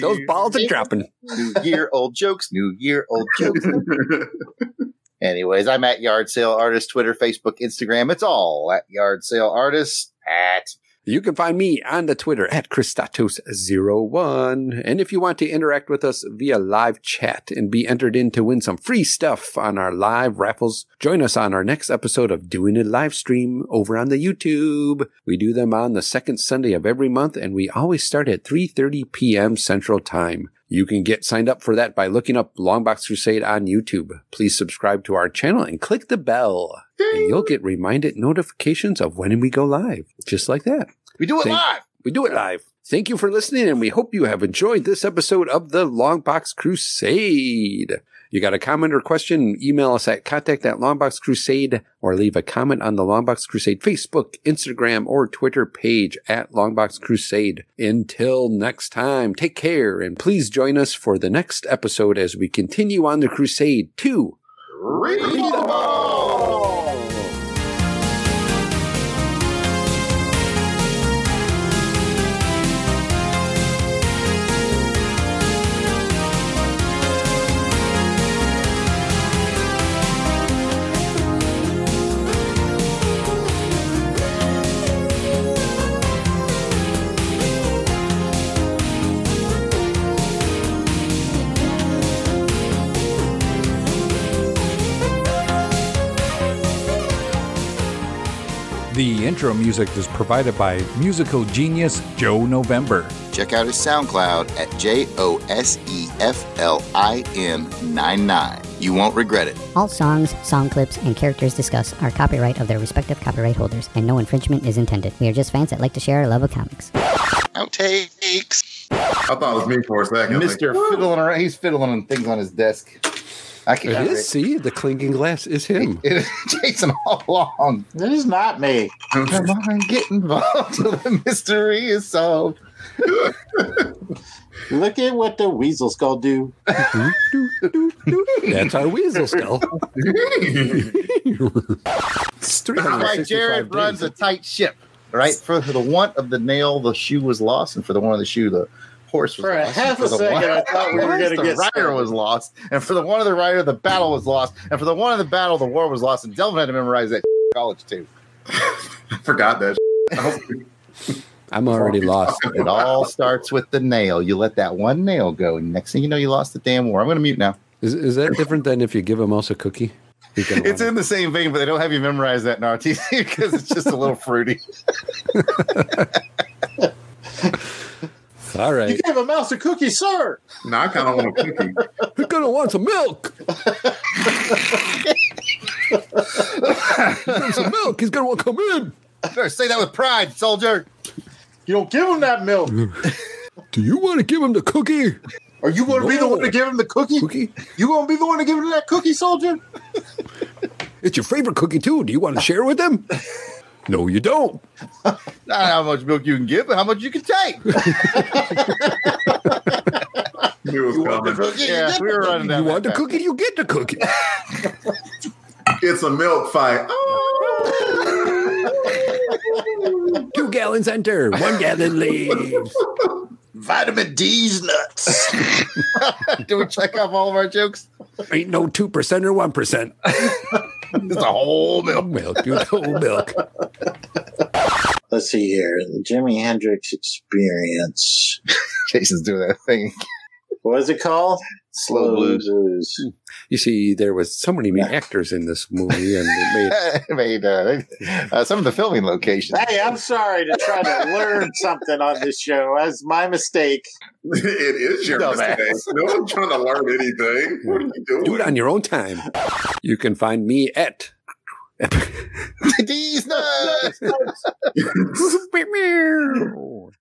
Those balls are dropping. New year, old jokes. New year, old jokes. Anyways, I'm at Yard Sale Artist, Twitter, Facebook, Instagram. It's all at Yard Sale Artist. At You can find me on the Twitter at Christatos01. And if you want to interact with us via live chat and be entered in to win some free stuff on our live raffles, join us on our next episode of Doing It Live Stream over on the YouTube. We do them on the second Sunday of every month, and we always start at 3.30 p.m. Central Time. You can get signed up for that by looking up Longbox Crusade on YouTube. Please subscribe to our channel and click the bell, and you'll get reminded notifications of when we go live, just like that. We do it Thank- live. We do it live. Thank you for listening, and we hope you have enjoyed this episode of the Longbox Crusade. You got a comment or question? Email us at contact at Longbox Crusade or leave a comment on the Longbox Crusade Facebook, Instagram, or Twitter page at Longbox Crusade. Until next time, take care and please join us for the next episode as we continue on the crusade to Read the. The intro music is provided by musical genius Joe November. Check out his SoundCloud at J O S E F L I N 99. You won't regret it. All songs, song clips, and characters discussed are copyright of their respective copyright holders, and no infringement is intended. We are just fans that like to share our love of comics. Outtakes. I thought it was me for a second. Mr. Fiddling around. He's fiddling on things on his desk. I can't. is. See, the clinking glass is him. It is Jason all along. It is not me. Come on, get involved till the mystery is solved. Look at what the weasel skull do. That's our weasel skull. Like Jared runs a tight ship, right? For the want of the nail, the shoe was lost, and for the want of the shoe, the horse was For a lost. half and a the second, one- I thought we were gonna get rider started. was lost, and for the one of the rider, the battle was lost, and for the one of the battle, the war was lost. And Delvin had to memorize that college too. I forgot that. I'm already lost. It all starts with the nail. You let that one nail go, and next thing you know, you lost the damn war. I'm going to mute now. Is, is that different than if you give a mouse a cookie? It's in the same vein, but they don't have you memorize that in RTC because it's just a little fruity. All You right. gave a mouse a cookie, sir. Now I kind of want a cookie. You're gonna want some milk. Want some milk. He's gonna want to come in. Better say that with pride, soldier. You don't give him that milk. Do you want to give him the cookie? Are you going to be the one to give him the cookie? Cookie? You going to be the one to give him that cookie, soldier? It's your favorite cookie too. Do you want to share with him? No, you don't. Not how much milk you can give, but how much you can take. Knew it was coming. yeah, we were running down. You want the cookie? You get the cookie. It's a milk fight. Oh! Two gallons enter, one gallon leaves. Vitamin D's nuts. Do we check off all of our jokes? Ain't no two percent or one percent. It's a whole milk. Milk, dude, whole milk. Let's see here. The Jimi Hendrix Experience. Jason's doing that thing. What is it called? Slow blues. blues. You see, there was so many actors in this movie, and it made made uh, uh, some of the filming locations. Hey, I'm sorry to try to learn something on this show. That's my mistake. it is your Dumbass. mistake. No one's trying to learn anything. What are you doing? do it on your own time. You can find me at These nuts.